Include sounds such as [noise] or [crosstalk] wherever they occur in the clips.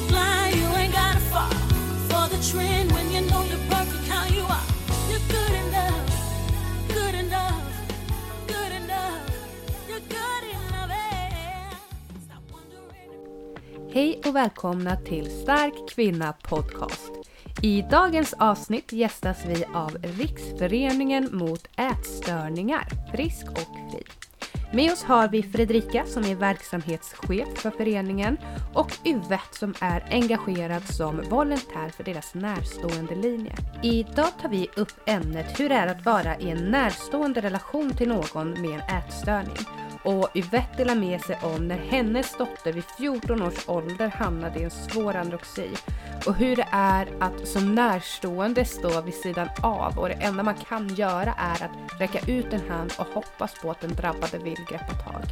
be blind, you ain't gotta fall for the trend when you know how you are. You're good enough, good enough, good enough. You're good enough. Hej och välkomna till Stark Kvinna Podcast. I dagens avsnitt gästas vi av Riksföreningen mot ätstörningar, Frisk och Fri. Med oss har vi Fredrika som är verksamhetschef för föreningen och Yvette som är engagerad som volontär för deras närstående linje. Idag tar vi upp ämnet hur det är att vara i en närstående relation till någon med en ätstörning. Och Yvette delar med sig om när hennes dotter vid 14 års ålder hamnade i en svår anorexi och hur det är att som närstående stå vid sidan av och det enda man kan göra är att räcka ut en hand och hoppas på att den drabbade vill greppa tag.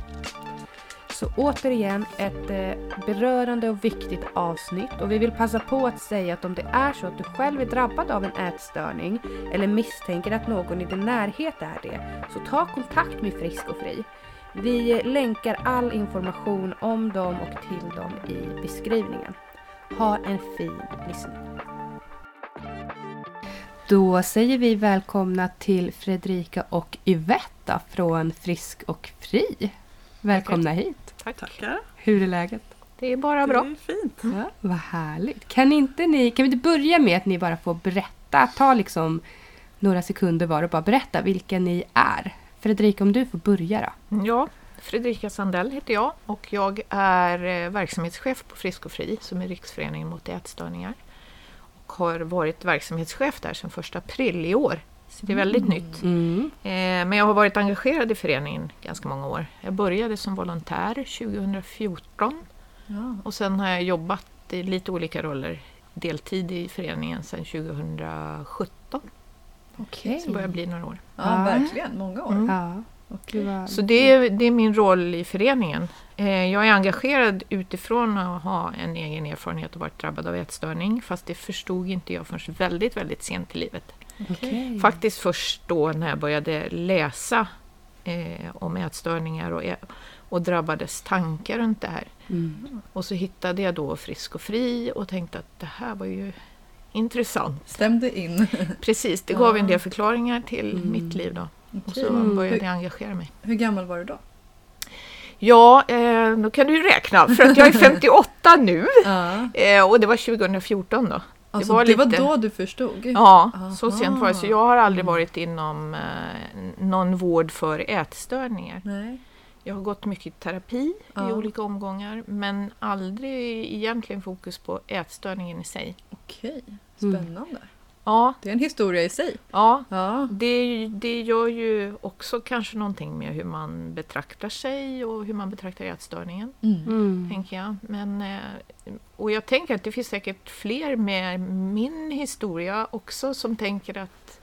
Så återigen ett eh, berörande och viktigt avsnitt och vi vill passa på att säga att om det är så att du själv är drabbad av en ätstörning eller misstänker att någon i din närhet är det så ta kontakt med Frisk och Fri. Vi länkar all information om dem och till dem i beskrivningen. Ha en fin lyssning. Då säger vi välkomna till Fredrika och Yvette från Frisk och Fri. Välkomna hit. Tack. Tackar. Hur är läget? Det är bara Det bra. är fint. Ja, vad härligt. Kan inte ni, kan vi inte börja med att ni bara får berätta, ta liksom några sekunder var och bara berätta vilka ni är. Fredrika, om du får börja då. Ja, Fredrika Sandell heter jag och jag är eh, verksamhetschef på Frisk och Fri som är Riksföreningen mot ätstörningar. Och har varit verksamhetschef där sedan 1 april i år. Så det är väldigt nytt. Mm. Eh, Men jag har varit engagerad i föreningen ganska många år. Jag började som volontär 2014 Ja. och sen har jag jobbat i lite olika roller deltid i föreningen sedan 2017. Okej. Så börjar bli några år. Ja, verkligen. Många år. Mm. Ja, var... Så det är, det är min roll i föreningen. Eh, Jag är engagerad utifrån att ha en egen erfarenhet och varit drabbad av ätstörning. Fast det förstod inte jag förrän väldigt, väldigt sent i livet. Okej. Faktiskt först då när jag började läsa eh, om ätstörningar och, ä- och drabbades tankar runt det här. Mm. Och så hittade jag då Frisk och Fri och tänkte att det här var ju intressant. Stämde in. [laughs] Precis, det gav en del förklaringar till Mm. mitt liv då. Och så började jag engagera mig. Hur gammal var du då? Ja, eh, då kan du ju räkna för att jag är [laughs] 58 nu. Ja. Eh, och det var 2014 då. Alltså, var det var, då du förstod? Ja, Aha. så sent var det. Så jag har aldrig varit inom eh, någon vård för ätstörningar. Nej. Jag har gått mycket i terapi Ja. i olika omgångar men aldrig egentligen fokus på ätstörningen i sig. Okej, Mm. spännande. Ja, Det är en historia i sig. ja Ja. det, det gör ju också kanske någonting med hur man betraktar sig och hur man betraktar ätstörningen. Mm. Mm. tänker jag. Men, eh, och jag tänker att det finns säkert fler med min historia också som tänker att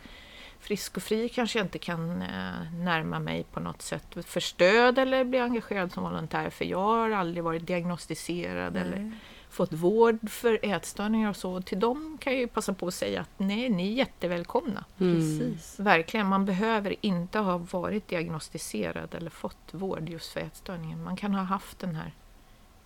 Frisk och Fri kanske jag inte kan eh, närma mig på något sätt för stöd eller bli engagerad som volontär för jag har aldrig varit diagnostiserad eller Nej. Fått vård för ätstörningar och så. Till dem kan jag ju passa på att säga att nej, ni är jättevälkomna. Mm. Precis. Verkligen, man behöver inte ha varit diagnostiserad eller fått vård just för ätstörningen. Man kan ha haft den här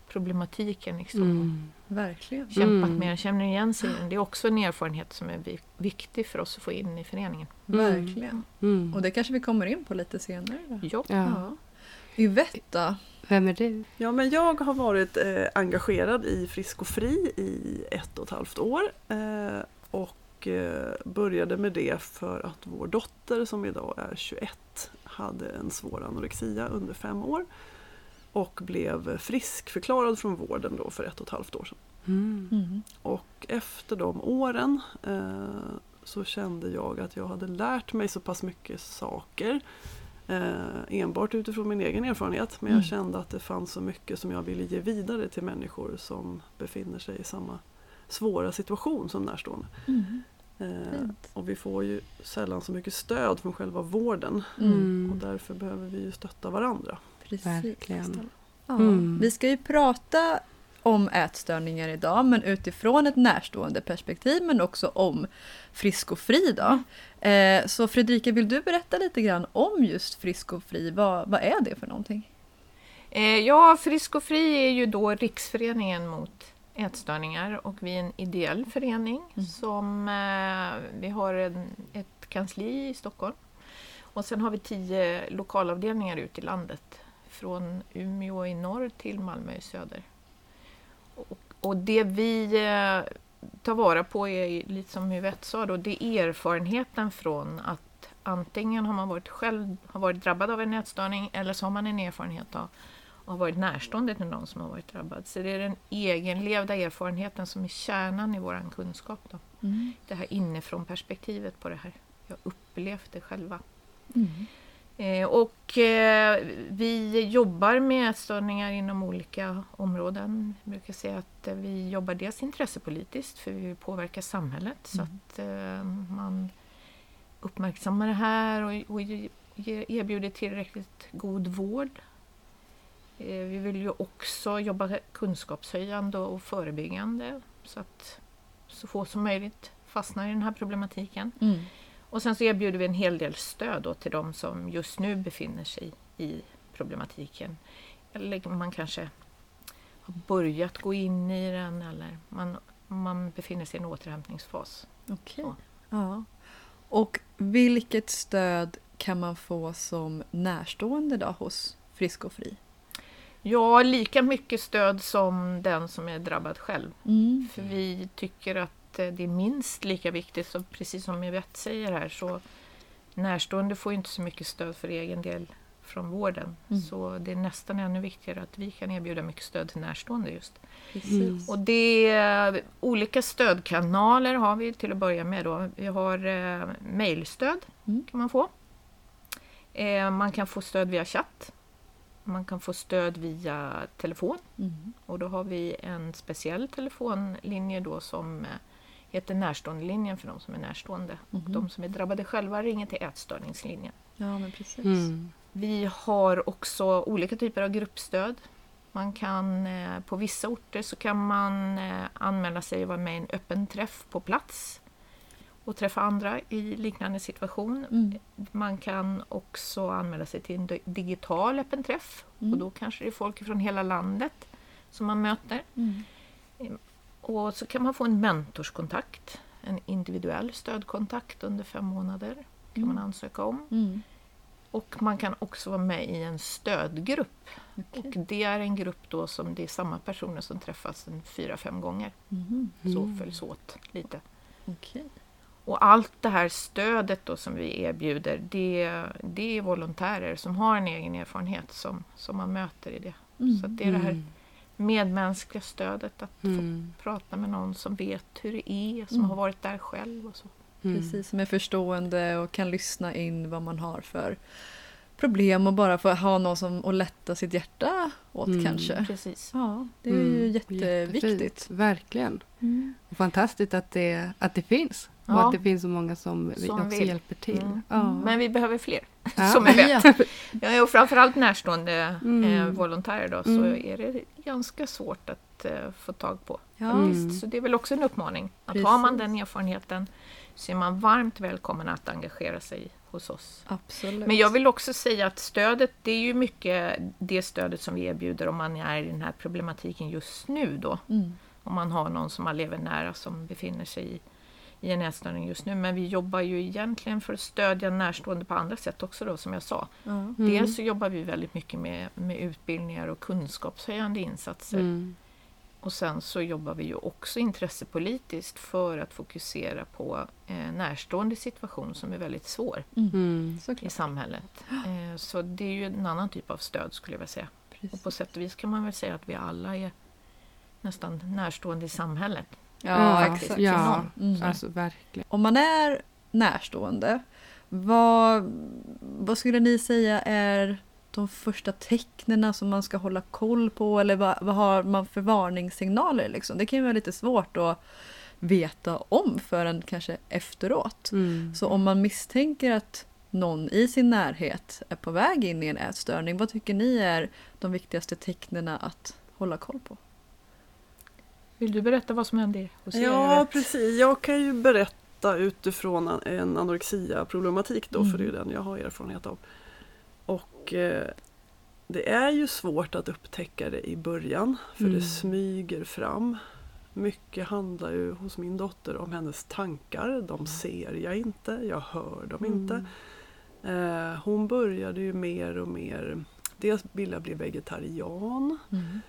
problematiken liksom, Mm. Verkligen. kämpat Mm. med den, känner igen sig. Det är också en erfarenhet som är vi- viktig för oss att få in i föreningen. Verkligen. Mm. Och det kanske vi kommer in på lite senare. Då. Ja. Ja. Yvette då? Vem är du? Ja, men jag har varit eh, engagerad i Frisk och Fri i ett och ett halvt år. Eh, och eh, började med det för att vår dotter som idag är 21 hade en svår anorexia under fem år. Och blev friskförklarad från vården då för ett och ett halvt år sedan. Mm. Mm. Och efter de åren eh, så kände jag att jag hade lärt mig så pass mycket saker. Eh, enbart utifrån min egen erfarenhet. Men jag Mm. kände att det fanns så mycket som jag ville ge vidare till människor som befinner sig i samma svåra situation som närstående. Mm. Eh, och vi får ju sällan så mycket stöd från själva vården. Mm. Och därför behöver vi ju stötta varandra. Precis. Verkligen. Ja. Mm. Vi ska ju prata om ätstörningar idag men utifrån ett närstående perspektiv men också om Frisk och Fri. Då. Eh, så Fredrika, vill du berätta lite grann om just Frisk och Fri? Vad, vad är det för någonting? Eh, ja, Frisk och Fri är ju då Riksföreningen mot ätstörningar och vi är en ideell förening Mm. som eh, vi har en, ett kansli i Stockholm. Och sen har vi tio lokalavdelningar ute i landet. Från Umeå i norr till Malmö i söder. Och, och det vi eh, tar vara på är lite som Yvette sa då, det är erfarenheten från att antingen har man varit själv har varit drabbad av en ätstörning eller så har man en erfarenhet av och har varit närstående till någon som har varit drabbad. Så det är den egenlevda erfarenheten som är kärnan i vår kunskap. Då. Mm. Det här inifrån perspektivet på det här. Jag upplevt det själva. Mm. Eh, och eh, vi jobbar med ätstörningar inom olika områden. Jag brukar säga att eh, vi jobbar dels intressepolitiskt för vi vill påverka samhället så Mm. att eh, man uppmärksammar det här och, erbjuder tillräckligt god vård. Vi vill ju också jobba kunskapshöjande och förebyggande så att så få som möjligt fastnar i den här problematiken. Mm. Och sen så erbjuder vi en hel del stöd då till de som just nu befinner sig i problematiken. Eller man kanske har börjat gå in i den eller man, man befinner sig i en återhämtningsfas. Okej. Så. Ja. Och vilket stöd kan man få som närstående då hos Frisk och Fri? Ja, lika mycket stöd som den som är drabbad själv. Mm. För vi tycker att det är minst lika viktigt, så precis som Yvette säger här, så närstående får inte så mycket stöd för egen del från vården. Mm. Så det är nästan ännu viktigare att vi kan erbjuda mycket stöd till närstående just. Precis. Och det är olika stödkanaler har vi till att börja med. Då. Vi har eh, mejlstöd Mm. kan man få. Eh, man kan få stöd via chatt. Man kan få stöd via telefon. Mm. Och då har vi en speciell telefonlinje då som eh, heter närståendelinjen för de som är närstående. Mhm. Och de som är drabbade själva ringer till ätstörningslinjen. Ja, men precis. Mm. Vi har också olika typer av gruppstöd. Man kan, eh, på vissa orter så kan man eh, anmäla sig och vara med i en öppen träff på plats och träffa andra i liknande situation. Mm. Man kan också anmäla sig till en di- digital öppen träff Mm. och då kanske det är folk från hela landet som man möter. Mm. Och så kan man få en mentorskontakt, en individuell stödkontakt under fem månader kan Mm. man ansöka om. Mm. Och man kan också vara med i en stödgrupp. Okej. Och det är en grupp då som det är samma personer som träffas en fyra, fem gånger. Mhm. Så Mm. följs åt lite. Okej. Och allt det här stödet då som vi erbjuder, det, det är volontärer som har en egen erfarenhet som, som man möter i det. Mm. Så det är det här medmänskliga stödet, att Mm. få prata med någon som vet hur det är, som Mm. har varit där själv och så. Mm. Precis, som är förstående och kan lyssna in vad man har för problem och bara få ha någon som att lätta sitt hjärta åt Mm. kanske. Precis. Ja, det är ju Mm. jätteviktigt. Jättefint, Verkligen. Mm. Fantastiskt att det, att det finns. Och Ja. att det finns så många som, vi Som också vill. hjälper till. Mm. Ja. Men vi behöver fler, Ja. som vi vet. Ja. Och framförallt närstående Mm. eh, volontärer då, så Mm. är det ganska svårt att eh, få tag på. Ja. faktiskt. Mm. Så det är väl också en uppmaning. Att Precis. har man den erfarenheten så är man varmt välkommen att engagera sig hos oss. Absolut. Men jag vill också säga att stödet, det är ju mycket det stödet som vi erbjuder om man är i den här problematiken just nu då. Mm. Om man har någon som man lever nära som befinner sig i, i en ätstörning just nu. Men vi jobbar ju egentligen för att stödja närstående på andra sätt också då, som jag sa. Mm. Dels så jobbar vi väldigt mycket med, med utbildningar och kunskapshöjande insatser. Mm. Och sen så jobbar vi ju också intressepolitiskt för att fokusera på eh, närstående situation som är väldigt svår Mm. i Såklart. samhället. Eh, så det är ju en annan typ av stöd skulle jag vilja säga. Och Precis. på sätt och vis kan man väl säga att vi alla är nästan närstående i samhället. Ja, Ja, exakt. ja. Mm. Alltså verkligen. Om man är närstående, vad, vad skulle ni säga är de första tecknen som man ska hålla koll på? Eller vad, vad har man för varningssignaler? Liksom? Det kan ju vara lite svårt att veta om förrän kanske efteråt. Mm. Så om man misstänker att någon i sin närhet är på väg in i en ätstörning, vad tycker ni är de viktigaste tecknen att hålla koll på? Vill du berätta vad som händer hos er? Ja, precis. Jag kan ju berätta utifrån en- anorexia-problematik då, för det är ju den jag har erfarenhet av. Och eh, det är ju svårt att upptäcka det i början, för Mm. det smyger fram. mycket handlar ju hos min dotter om hennes tankar. De ser jag inte, jag hör dem inte. Eh, hon började ju mer och mer, dels vilja bli vegetarian. Mm.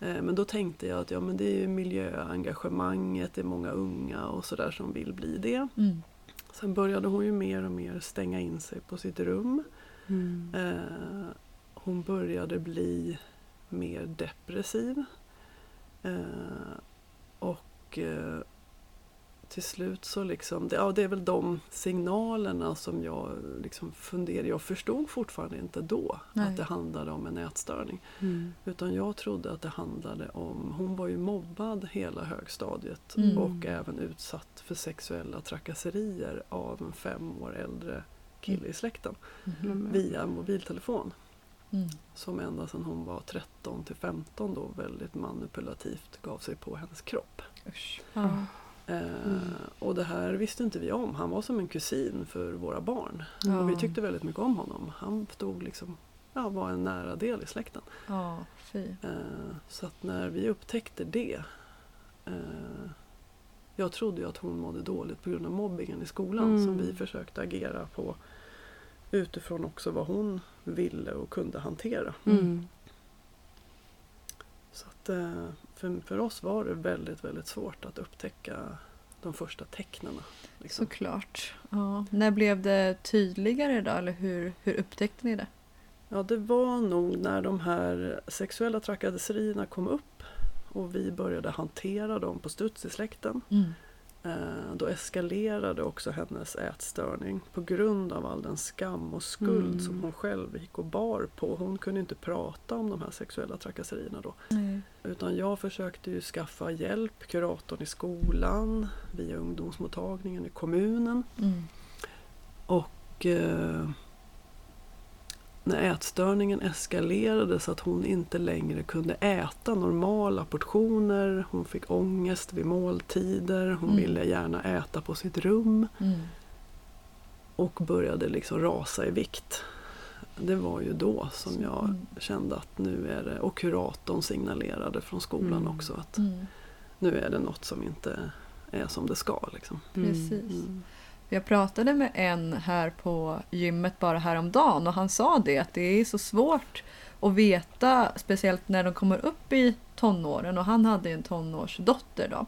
Eh, men då tänkte jag att ja, men det är ju miljöengagemanget, det är många unga och sådär som vill bli det. Mm. Sen började hon ju mer och mer stänga in sig på sitt rum. Mm. Eh, hon började bli mer depressiv. Eh, och eh, till slut så liksom, det, ja, det är väl de signalerna som jag liksom funderar, jag förstod fortfarande inte då Nej. att det handlade om en ätstörning. Mm. Utan jag trodde att det handlade om, hon var ju mobbad hela högstadiet Mm. och även utsatt för sexuella trakasserier av en fem år äldre kille i släkten Mm. via mobiltelefon. Mm. Som ända sedan hon var 13 till 15 då väldigt manipulativt gav sig på hennes kropp. Usch. Ja. Mm. Och det här visste inte vi om. Han var som en kusin för våra barn. Ja. Och vi tyckte väldigt mycket om honom. Han stod liksom, ja, var en nära del i släkten. Ja, fy. Eh, Så att när vi upptäckte det eh, Jag trodde ju att hon mådde dåligt på grund av mobbingen i skolan Mm. som vi försökte agera på utifrån också vad hon ville och kunde hantera. Mm. Så att, eh, för, för oss var det väldigt, väldigt svårt att upptäcka de första tecknen. Liksom. Såklart. Ja. När blev det tydligare då? Eller hur, hur upptäckte ni det? Ja, det var nog när de här sexuella trakasserierna kom upp och vi började hantera dem på studs i släkten. Eh, Då eskalerade också hennes ätstörning på grund av all den skam och skuld Mm. som hon själv gick och bar på. Hon kunde inte prata om de här sexuella trakasserierna då. Nej. Utan jag försökte ju skaffa hjälp, kuratorn i skolan, via ungdomsmottagningen i kommunen. Mm. Och eh, när ätstörningen eskalerade så att hon inte längre kunde äta normala portioner. Hon fick ångest vid måltider. Hon Mm. ville gärna äta på sitt rum. Mm. Och började liksom rasa i vikt. Det var ju då som jag Mm. kände att nu är det, och kuratorn signalerade från skolan Mm. också att Mm. nu är det något som inte är som det ska. Liksom. Precis. Mm. Jag pratade med en här på gymmet bara häromdagen och han sa det att det är så svårt att veta, speciellt när de kommer upp i tonåren och han hade ju en tonårsdotter då.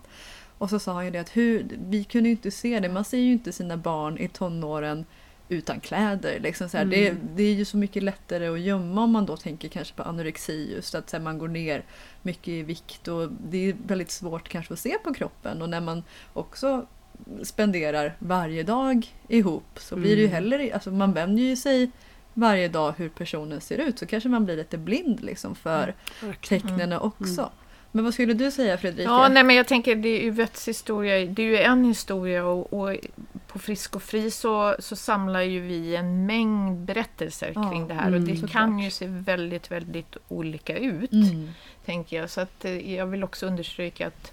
Och så sa han ju det att hur, vi kunde ju inte se det, man ser ju inte sina barn i tonåren utan kläder. Liksom så här. Det, Mm. det är ju så mycket lättare att gömma om man då tänker kanske på anorexi just att så man går ner mycket i vikt och det är väldigt svårt kanske att se på kroppen och när man också spenderar varje dag ihop så blir det ju Mm. heller, alltså man vänjer ju sig varje dag hur personen ser ut så kanske man blir lite blind liksom för Verkligen. tecknen också. Men vad skulle du säga Fredrika? Ja, nej, men jag tänker det är Yvettes historia, det är ju en historia och, och på Frisk och Fri så, så samlar ju vi en mängd berättelser Ja, kring det här och mm, det såklart. kan ju se väldigt, väldigt olika ut, Mm. tänker jag. Så att eh, jag vill också understryka att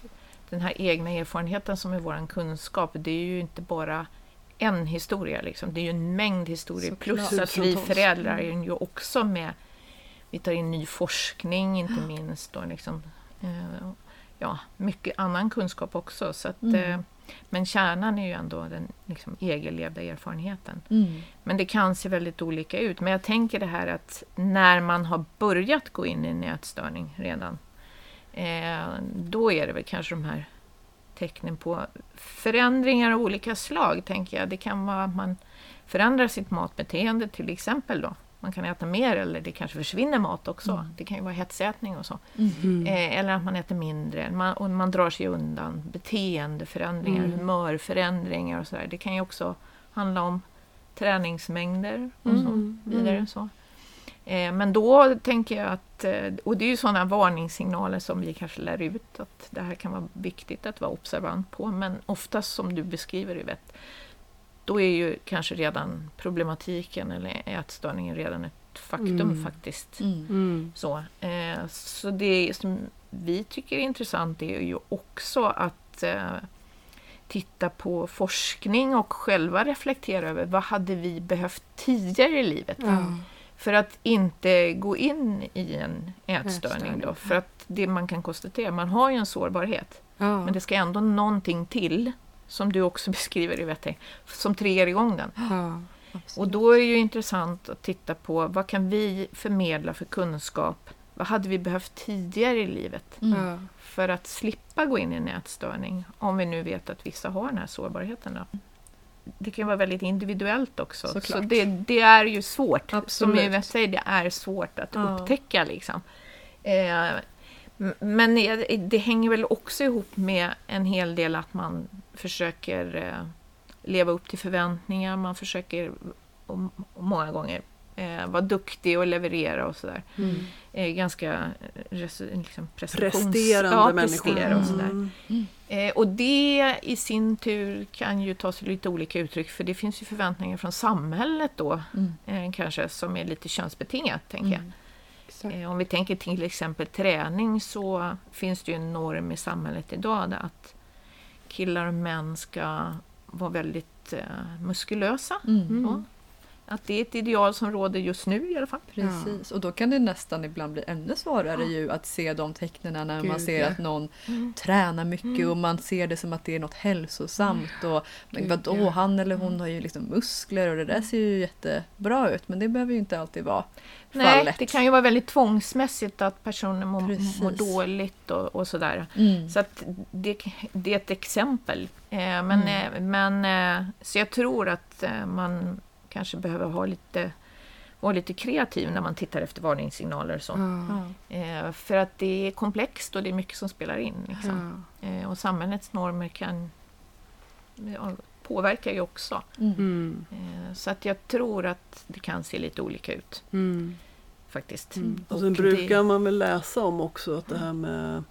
den här egna erfarenheten som är vår kunskap, det är ju inte bara en historia, liksom. det är ju en mängd historier. Såklart. Plus att vi föräldrar är ju också med. Vi tar in ny forskning, inte minst. Och liksom, eh, ja, mycket annan kunskap också. Så att, Mm. eh, men kärnan är ju ändå den liksom, egenlevda erfarenheten. Mm. Men det kan se väldigt olika ut. Men jag tänker det här att när man har börjat gå in i en ätstörning redan, eh, då är det väl kanske de här tecknen på förändringar av olika slag, tänker jag. Det kan vara att man förändrar sitt matbeteende till exempel då. Man kan äta mer eller det kanske försvinner mat också. Mm. Det kan ju vara hetsätning och så. Mm. Eh, eller att man äter mindre, man, och man drar sig undan. Beteendeförändringar, Mm. humörförändringar och sådär. Det kan ju också handla om träningsmängder och Mm. så vidare. Så. Eh, men då tänker jag att, eh, och det är ju sådana varningssignaler som vi kanske lär ut, att det här kan vara viktigt att vara observant på. Men oftast som du beskriver Yvette, då är ju kanske redan problematiken eller ätstörningen redan ett faktum Mm. faktiskt. Mm. Mm. Så, eh, så det som vi tycker är intressant är ju också att titta på forskning och själva reflektera över vad hade vi behövt tidigare i livet Ja. För att inte gå in i en ätstörning då. För att det man kan konstatera, man har ju en sårbarhet. Ja. Men det ska ändå någonting till, som du också [laughs] beskriver i Vetteng, som triggar igång den. ja. Och då är det ju intressant att titta på vad kan vi förmedla för kunskap? Vad hade vi behövt tidigare i livet Mm. För att slippa gå in i en ätstörning? Om vi nu vet att vissa har den här sårbarheten. Då. Det kan vara väldigt individuellt också. Såklart. Så det, det är ju svårt. Som Absolut. jag säger, det är svårt att Ja. upptäcka. Liksom. Eh, men det, hänger väl också ihop med en hel del att man försöker eh, leva upp till förväntningar. Man försöker många gånger eh, vara duktig och leverera och sådär. Mm. Eh, ganska eh, res, liksom prestations- Presterande ja, människor. prestera och sådär. Mm. Eh, och det i sin tur kan ju ta sig lite olika uttryck för det finns ju förväntningar från samhället då Mm. eh, kanske som är lite könsbetingat tänker jag. Mm. Eh, om vi tänker till exempel träning så finns det ju en norm i samhället idag att killar och män ska vara väldigt muskulösa. Mm. Att det är ett ideal som råder just nu i alla fall. Precis, och då kan det nästan ibland bli ännu svårare ju att se de tecknen när man Gud, ser ja. att någon tränar mycket Mm. och man ser det som att det är något hälsosamt. Och, men vadå, ja. han eller hon har ju liksom muskler och det där ser ju jättebra ut men det behöver ju inte alltid vara Nej, fallet. det kan ju vara väldigt tvångsmässigt att personer mår, mår dåligt och, och sådär. Mm. Så att det, det är ett exempel. Eh, men, Mm. eh, men, eh, så jag tror att eh, man kanske behöver ha lite, vara lite kreativ när man tittar efter varningssignaler och så. Ja. Eh, för att det är komplext och det är mycket som spelar in. Liksom. Ja. Eh, och samhällets normer kan ja, påverkar ju också. Mm. Mm. Eh, så att jag tror att det kan se lite olika ut Mm. faktiskt. Mm. Och sen det- brukar man väl läsa om också att det här med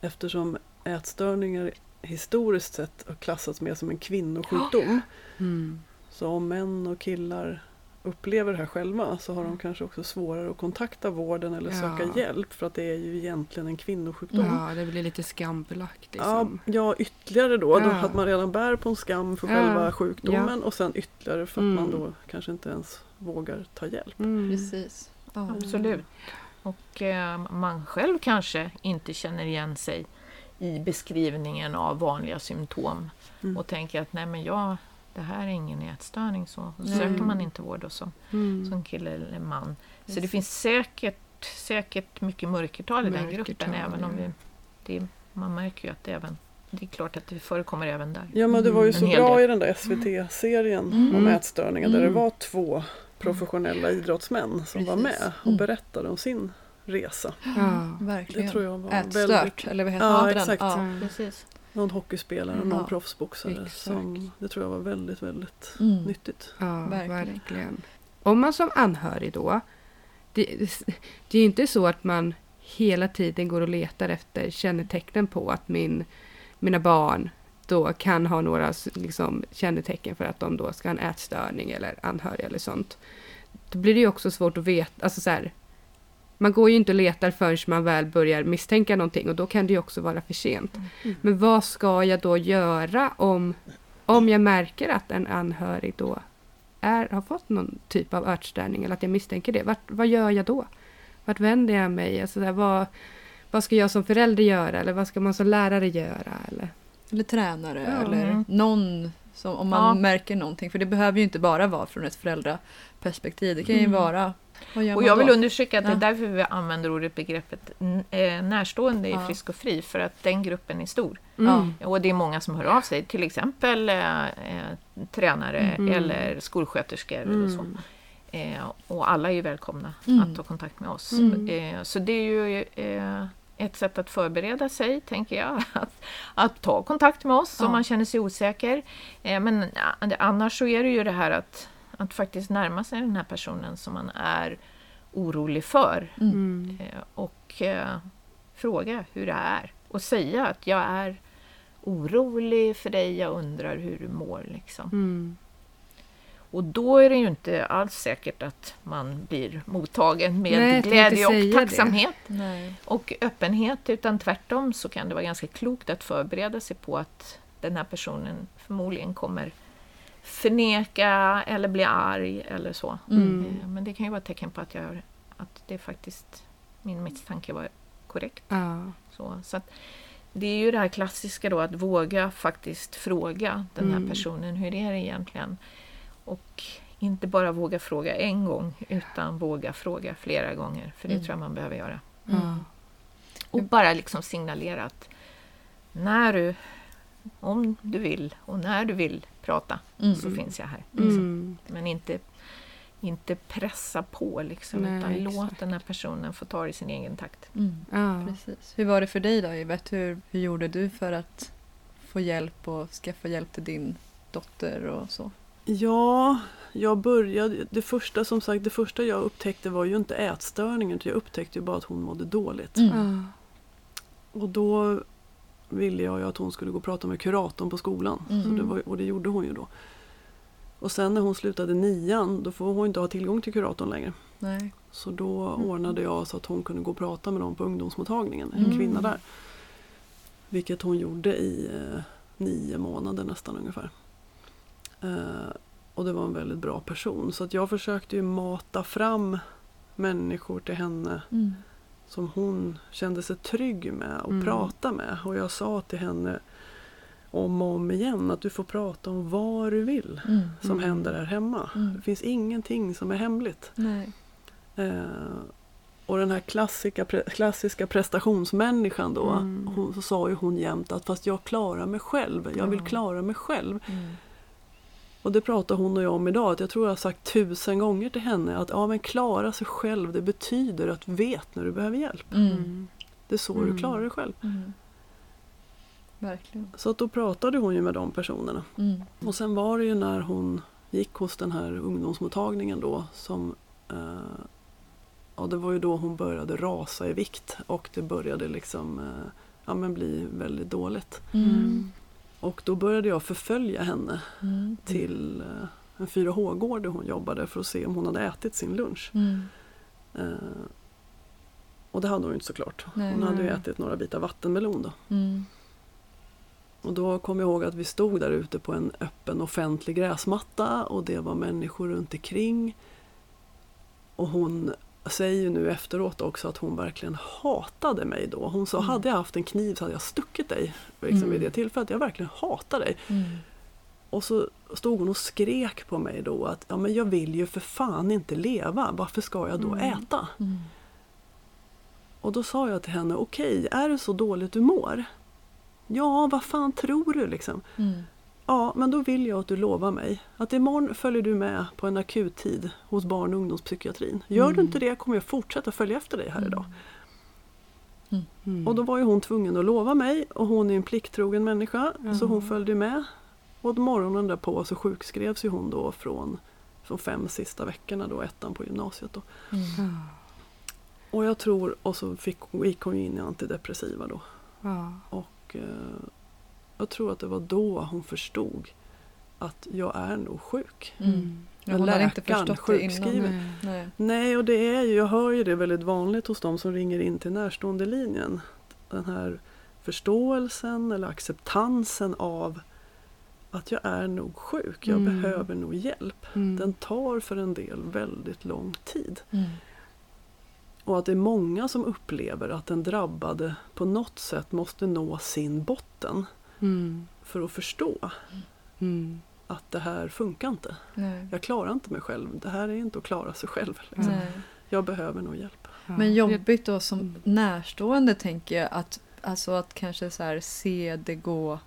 eftersom ätstörningar historiskt sett har klassats mer som en kvinnosjukdom. Mm. Så om män och killar upplever det här själva så har de kanske också svårare att kontakta vården eller Ja. söka hjälp för att det är ju egentligen en kvinnosjukdom. Ja, det blir lite skambelagt Ja, liksom. ja, ytterligare då, då Ja. att man redan bär på en skam för Ja. själva sjukdomen och sen ytterligare för att Mm. man då kanske inte ens vågar ta hjälp. Mm. Precis. Ja. Absolut. Och eh, man själv kanske inte känner igen sig i beskrivningen av vanliga symptom Mm. och tänker att nej men jag, det här är ingen ätstörning så Mm. söker man inte vård då som, Mm. som kille eller man. Så det Precis. finns säkert, säkert mycket mörkertal i den Mörkertal, gruppen även om vi, det, man märker ju att det även det är klart att det förekommer även där. Ja men det var ju En så bra del. i den där SVT-serien Mm. om ätstörningar där det Mm. var två professionella idrottsmän som var Precis. med och Mm. berättade om sin resa. Ja. Verkligen. Det tror jag var Ätstört, väldigt... eller vad heter Ja, den? exakt. Ja. Mm. Någon hockeyspelare och någon Ja. proffsboxare. Exakt. Som, det tror jag var väldigt, väldigt Mm. nyttigt. Ja, Verkligen. verkligen. Om man som anhörig då, det, det är ju inte så att man hela tiden går och letar efter kännetecken på att min, mina barn då kan ha några liksom, kännetecken för att de då ska ha en ätstörning eller anhörig eller sånt. Då blir det ju också svårt att veta, alltså så här, man går ju inte och letar förrän man väl börjar misstänka någonting och då kan det ju också vara för sent. Mm. Men vad ska jag då göra om, om jag märker att en anhörig då är, har fått någon typ av ätstörning eller att jag misstänker det? Vart, vad gör jag då? Vart vänder jag mig? Alltså där, vad, vad ska jag som förälder göra? Eller vad ska man som lärare göra? Eller? Eller tränare Ja. eller Mm. någon som, om man Ja. märker någonting. För det behöver ju inte bara vara från ett föräldraperspektiv. Det kan ju Mm. vara... Och jag vill då? understryka att det är därför vi använder ordet begreppet eh, närstående i Ja. Frisk och Fri, för att den gruppen är stor. Mm. Och det är många som hör av sig, till exempel eh, eh, tränare Mm. eller skolsköterskor eller så. Mm. Eh, och alla är välkomna Mm. att ta kontakt med oss. Mm. Eh, så det är ju eh, ett sätt att förbereda sig, tänker jag. [laughs] Att, att ta kontakt med oss Ja. om man känner sig osäker. Eh, men annars så är det ju det här att, att faktiskt närma sig den här personen som man är orolig för. Mm. Mm. Eh, och eh, fråga hur det är. Och säga att jag är orolig för dig, jag undrar hur du mår. Liksom. Mm. Och då är det ju inte alls säkert att man blir mottagen med Nej, glädje och tacksamhet Nej. och öppenhet, utan tvärtom så kan det vara ganska klokt att förbereda sig på att den här personen förmodligen kommer förneka eller bli arg eller så. Mm. Eh, Men det kan ju vara ett tecken på att, jag, att det faktiskt min misstanke var korrekt. Ja. Så, så att det är ju det här klassiska då att våga faktiskt fråga den här Mm. personen hur är det egentligen? Och inte bara våga fråga en gång utan våga fråga flera gånger för det Mm. tror jag man behöver göra. Ja. Och bara liksom signalera att när du, om du vill och när du vill prata Mm. så finns jag här. Mm. Men inte, inte pressa på liksom, Nej, utan exakt. låt den här personen få ta det i sin egen takt. Mm. Ja. Precis. Hur var det för dig då Yvette? Hur, hur gjorde du för att få hjälp och skaffa hjälp till din dotter och så? Ja, jag började, det första som sagt, det första jag upptäckte var ju inte ätstörningen jag upptäckte ju bara att hon mådde dåligt. Mm. Och då ville jag ju att hon skulle gå och prata med kuratorn på skolan. Mm. Så det var, och det gjorde hon ju då. Och sen när hon slutade nian då får hon inte ha tillgång till kuratorn längre. Nej. Så då ordnade jag så att hon kunde gå och prata med någon på ungdomsmottagningen, en Mm. kvinna där. Vilket hon gjorde i eh, nio månader nästan ungefär. Eh, och det var en väldigt bra person. Så att jag försökte ju mata fram människor till henne Mm. som hon kände sig trygg med och Mm. prata med. Och jag sa till henne om och om igen att du får prata om vad du vill Mm. som Mm. händer här hemma. Mm. Det finns ingenting som är hemligt. Eh, och den här klassiska, pre, klassiska prestationsmänniskan då, Mm. hon, så sa ju hon jämt att fast jag klarar mig själv, jag vill klara mig själv. Mm. Och det pratar hon och jag om idag, att jag tror jag har sagt tusen gånger till henne att ja men klara sig själv det betyder att vet när du behöver hjälp. Mm. Mm. Det är så Mm. du klarar dig själv. Mm. Verkligen. Så att då pratade hon ju med de personerna. Mm. Och sen var det ju när hon gick hos den här ungdomsmottagningen då som eh, Ja det var ju då hon började rasa i vikt och det började liksom eh, ja, men bli väldigt dåligt. Mm. Och då började jag förfölja henne Mm. till eh, en 4H-gård där hon jobbade för att se om hon hade ätit sin lunch. Mm. Eh, och det hade hon ju inte såklart. Nej. Hon hade ju ätit några bitar vattenmelon då. Mm. Och då kom jag ihåg att vi stod där ute på en öppen offentlig gräsmatta och det var människor runt omkring. Och hon säger ju nu efteråt också att hon verkligen hatade mig då. Hon sa, Mm. hade jag haft en kniv så hade jag stuckit dig liksom, Mm. vid det tillfället. Jag verkligen hatar dig. Mm. Och så stod hon och skrek på mig då att ja, men jag vill ju för fan inte leva. Varför ska jag då Mm. äta? Mm. Och då sa jag till henne, okej, är det så dåligt du mår? Ja, vad fan tror du liksom? Mm. Ja, men då vill jag att du lovar mig att imorgon följer du med på en akuttid hos barn och ungdomspsykiatrin. Gör du Mm. inte det kommer jag fortsätta följa efter dig här idag. Mm. Och då var ju hon tvungen att lova mig och hon är en plikttrogen människa så hon följde med. Och morgonen därpå så sjukskrevs ju hon då från de fem sista veckorna då, ettan på gymnasiet då. Mm. Och jag tror, och så fick, gick hon ju in i antidepressiva då. Ja. Och eh, jag tror att det var då hon förstod att jag är nog sjuk. Mm. Ja, Men hon hade inte läkaren förstått det innan. Nej. Nej. Nej, och det är ju, jag hör ju det väldigt vanligt hos de som ringer in till närstående linjen. Den här förståelsen eller acceptansen av att jag är nog sjuk, jag Mm. behöver nog hjälp. Mm. Den tar för en del väldigt lång tid. Mm. Och att det är många som upplever att den drabbade på något sätt måste nå sin botten Mm. för att förstå Mm. att det här funkar inte. Nej. Jag klarar inte mig själv. Det här är inte att klara sig själv. Liksom. Jag behöver nog hjälp. Ja. Men jobbigt då som Mm. närstående tänker jag att, alltså att kanske så här se det gå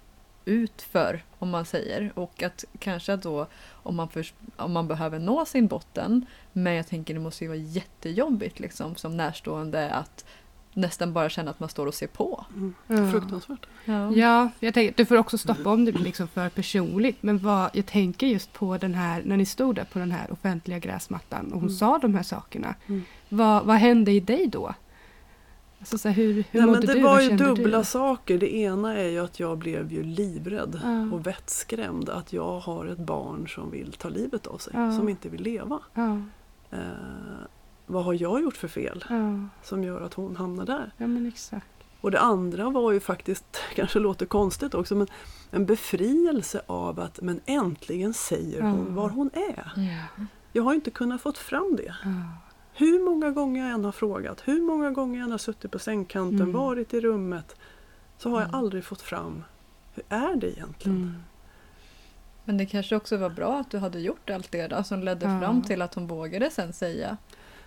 ut för om man säger och att kanske då om man, förs- om man behöver nå sin botten men jag tänker det måste ju vara jättejobbigt liksom som närstående att nästan bara känna att man står och ser på. Mm. Fruktansvärt. Ja. Ja, jag tänker, du får också stoppa om det blir liksom för personligt. Men vad, jag tänker just på den här, när ni stod där på den här offentliga gräsmattan och hon Mm. sa de här sakerna. Mm. Vad, vad hände i dig då? Alltså så här, hur hur Nej, mådde men det du? var Vad ju dubbla du? saker. Det ena är ju att jag blev ju livrädd Ja. och vettskrämd. Att jag har ett barn som vill ta livet av sig. Ja. Som inte vill leva. Ja, Eh, vad har jag gjort för fel ja, som gör att hon hamnar där? ja men exakt. Och det andra var ju faktiskt, [laughs] kanske låter konstigt också, men en befrielse av att men äntligen säger hon Ja. var hon är. Ja. Jag har inte kunnat fått fram det. Ja. Hur många gånger jag än har frågat, hur många gånger jag än har suttit på sängkanten, Mm. varit i rummet, så har jag Mm. aldrig fått fram hur är det egentligen? Mm. Men det kanske också var bra att du hade gjort allt det då, som ledde Ja. fram till att hon vågade sen säga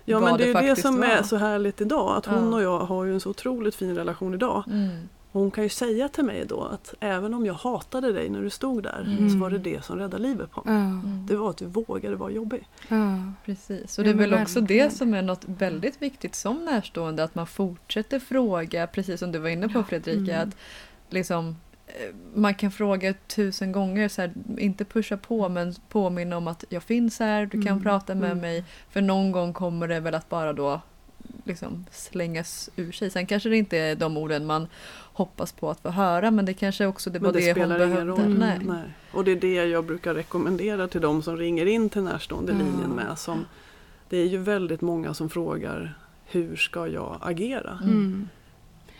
Ja men det är ju det som var. är så härligt idag, att hon Ja. och jag har ju en så otroligt fin relation idag. Mm. Hon kan ju säga till mig då att även om jag hatade dig när du stod där Mm. så var det det som räddade livet på mig. Ja. Mm. Det var att du vågade vara jobbig. Ja. Precis, och det är väl också det som är något väldigt viktigt som närstående, att man fortsätter fråga, precis som du var inne på Fredrika, Mm. att liksom man kan fråga tusen gånger, så här, inte pusha på men påminna om att jag finns här, du kan Mm, prata med mm. mig. För någon gång kommer det väl att bara då liksom slängas ur sig. Sen kanske det inte är de orden man hoppas på att få höra men det kanske också det var det, det, hon spelar ingen behövde. roll. Mm. Nej. Nej. Och det är det jag brukar rekommendera till de som ringer in till närstående Ja. linjen med. Som, det är ju väldigt många som frågar hur ska jag agera? Mm.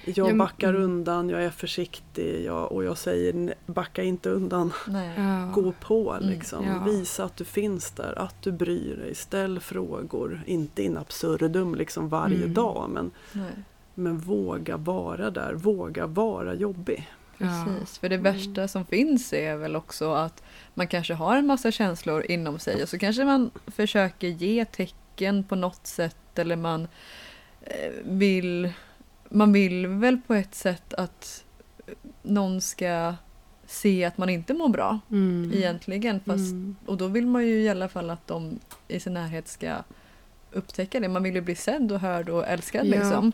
Jag backar mm. undan, jag är försiktig jag, och jag säger "Nej, backa inte undan. Nej. Ja. Gå på Mm, liksom. ja. Visa att du finns där, att du bryr dig. Ställ frågor. Inte in absurdum liksom varje Mm. dag men, Nej. men våga vara där. Våga vara jobbig. Ja. Precis, för det Mm. värsta som finns är väl också att man kanske har en massa känslor inom sig och så kanske man försöker ge tecken på något sätt eller man eh, vill man vill väl på ett sätt att någon ska se att man inte mår bra Mm. egentligen fast, Mm. och då vill man ju i alla fall att de i sin närhet ska upptäcka det. Man vill ju bli sedd och hörd och älskad Ja. liksom.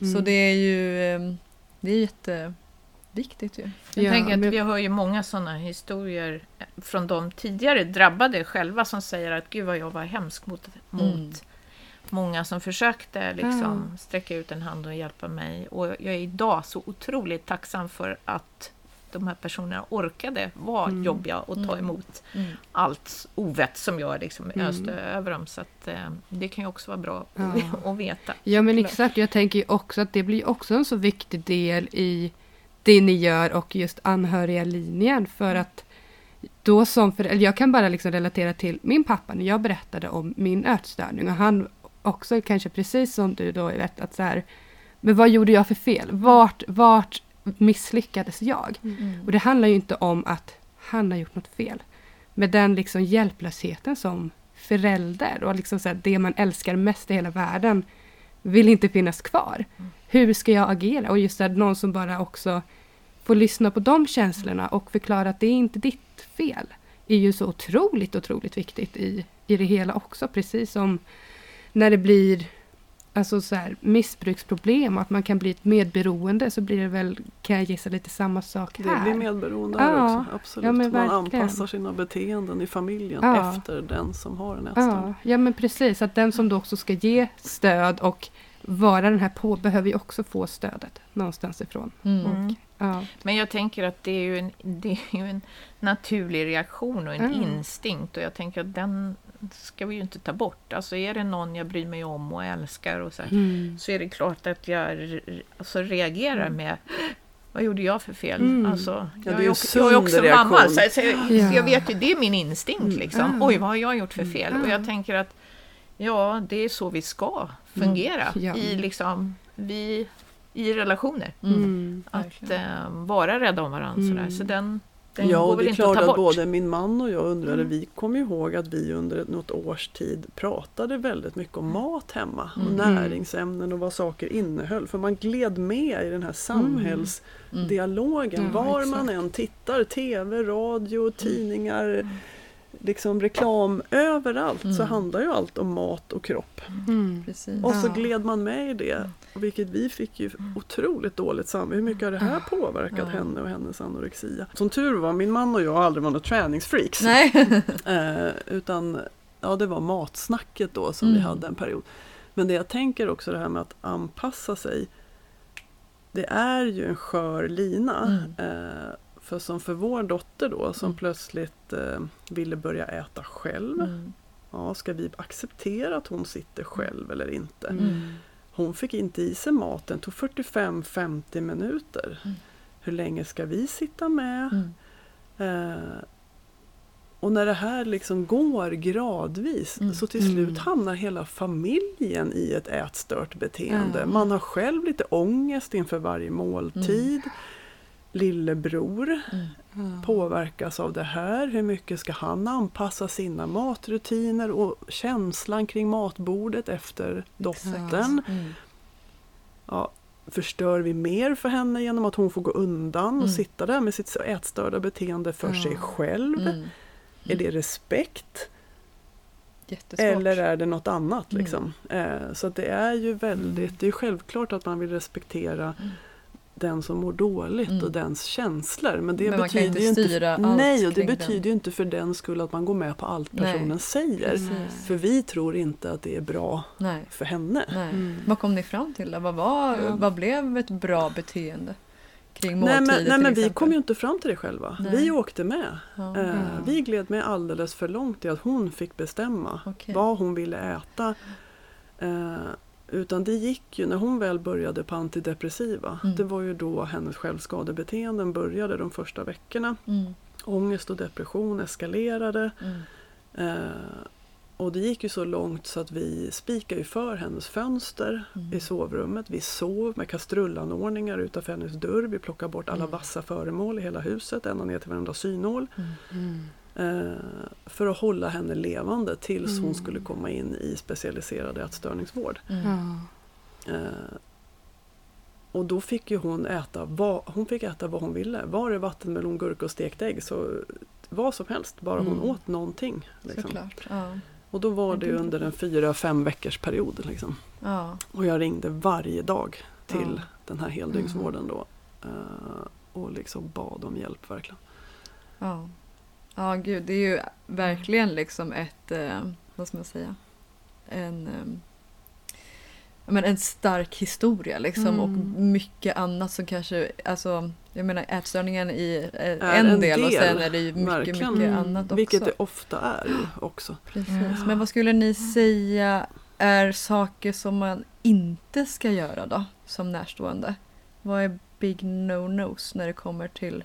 Så Mm. det är ju eh, det är jätteviktigt ju. Jag Ja, tänker att men- vi hör ju många sådana historier från de tidigare drabbade själva som säger att gud vad jag var hemsk mot, mot Mm. Många som försökte liksom sträcka ut en hand och hjälpa mig. Och jag är idag så otroligt tacksam för att de här personerna orkade vara Mm. jobbiga och ta Mm. emot allt ovett som jag liksom Mm. öste över dem. Så att, eh, det kan ju också vara bra Ja. [laughs] att, veta. Ja men exakt, jag tänker ju också att det blir också en så viktig del i det ni gör och just anhöriga-linjen för att då som för, eller jag kan bara liksom relatera till min pappa när jag berättade om min ätstörning och han också kanske precis som du då vet att så här men vad gjorde jag för fel? Vart, vart misslyckades jag? Mm. Och det handlar ju inte om att han har gjort något fel. Med den liksom hjälplösheten som förälder och liksom så här, det man älskar mest i hela världen vill inte finnas kvar. Hur ska jag agera? Och just det, här, någon som bara också får lyssna på de känslorna och förklara att det är inte ditt fel. är ju så otroligt, otroligt viktigt i, i det hela också. Precis som när det blir alltså så här, missbruksproblem och att man kan bli ett medberoende så blir det väl, kan jag gissa, lite samma sak Det här. blir medberoende Ja. här också. Absolut. Ja, Man verkligen. anpassar sina beteenden i familjen Ja. efter den som har en ätstörning. Ja, ja men precis. Att den som då också ska ge stöd och vara den här på behöver ju också få stödet någonstans ifrån. Mm. Mm. Ja, Men jag tänker att det är ju en, [laughs] det är ju en naturlig reaktion och en Mm. instinkt och jag tänker att den ska vi ju inte ta bort. Alltså är det någon jag bryr mig om och älskar och så, här, mm. så är det klart att jag alltså reagerar med vad gjorde jag för fel? Mm. Alltså, jag, är är ju också, jag är också reaktion. mamma, så, så, jag, Ja. så jag vet ju, det är min instinkt. Mm. Liksom. Ah. Oj, vad har jag gjort för fel? Mm. Och Ah. jag tänker att ja, det är så vi ska fungera Ja. i, liksom, vi, i relationer. Mm. Mm. Att eh, vara rädda om varandra. Mm. Sådär. Så den, den Ja, går och väl det är att klart ta att bort. både min man och jag undrade, Mm. vi ju ihåg att vi under något års tid pratade väldigt mycket om mat hemma. Och Mm. näringsämnen och vad saker innehöll. För man gled med i den här samhällsdialogen. Mm. Ja, Var man än tittar, TV, radio, tidningar, liksom reklam. Överallt så Mm. handlar ju allt om mat och kropp. Mm. Och så gled man med i det. Vilket vi fick ju otroligt dåligt samvete. Hur mycket har det här påverkat Ja. henne och hennes anorexia? Som tur var, min man och jag har aldrig varit några träningsfreaks. Nej. [laughs] Eh, utan ja, det var matsnacket då som vi Mm. hade en period. Men det jag tänker också det här med att anpassa sig. Det är ju en skör lina. Eh, för som för vår dotter då som Mm. plötsligt eh, ville börja äta själv. Mm. Ja, ska vi acceptera att hon sitter själv eller inte? Mm. hon fick inte i sig maten, tog 45-50 minuter. Mm. Hur länge ska vi sitta med? Mm. Eh, och när det här liksom går gradvis Mm. så till slut Mm. hamnar hela familjen i ett ätstört beteende. Ja. Man har själv lite ångest inför varje måltid. Lillebror Mm. påverkas av det här. Hur mycket ska han anpassa sina matrutiner och känslan kring matbordet efter dottern? Mm. Ja, förstör vi mer för henne genom att hon får gå undan och Mm. sitta där med sitt ätstörda beteende för sig själv? Mm. Är det respekt? Jättesvårt. Eller är det något annat? Mm. Liksom? Eh, så det är ju väldigt, det är självklart att man vill respektera Mm. Den som mår dåligt Mm. och dens känslor. Men det Men betyder ju inte, nej, och det kring den. betyder ju inte för den skull att man går med på allt Nej, personen säger. Precis. För vi tror inte att det är bra Nej. för henne. Nej. Mm. Vad kom ni fram till? Då? Vad, var, Ja. vad blev ett bra beteende? Kring Nej måltider men, nej, men vi kom ju inte fram till det själva. Nej. Vi åkte med. Ja. Eh, Ja. Vi gled med alldeles för långt i att hon fick bestämma Okej. vad hon ville äta. Eh, utan det gick ju när hon väl började på antidepressiva. Mm. Det var ju då hennes självskadebeteenden började de första veckorna. Mm. Ångest och depression eskalerade. Mm. Eh, och det gick ju så långt så att vi spikade ju för hennes fönster Mm. i sovrummet. Vi sov med kastrullanordningar utanför hennes dörr. Vi plockade bort alla Mm. vassa föremål i hela huset, ända ner till varenda synål. Mm. Eh, för att hålla henne levande tills Mm. hon skulle komma in i specialiserad ätstörningsvård. Mm. Eh, och då fick ju hon äta vad hon, fick äta vad hon ville. Var det vattenmelon, gurka och stekt ägg så vad som helst, bara hon Mm. åt någonting. Liksom. Såklart. Ja. Och då var det under en fyra, fem veckors period. Liksom. Ja. Och jag ringde varje dag till Ja. den här heldygnsvården då. eh, och liksom bad om hjälp verkligen. Ja. gud, det är ju verkligen liksom ett, eh, vad ska man säga, en, eh, men en stark historia liksom Mm. och mycket annat som kanske, alltså jag menar ätstörningen i eh, en, en del, och del, sen är det ju mycket, verkligen. mycket Mm. annat också. Vilket det ofta är också. Precis. Men vad skulle ni säga är saker som man inte ska göra då, som närstående? Vad är big no-nos när det kommer till...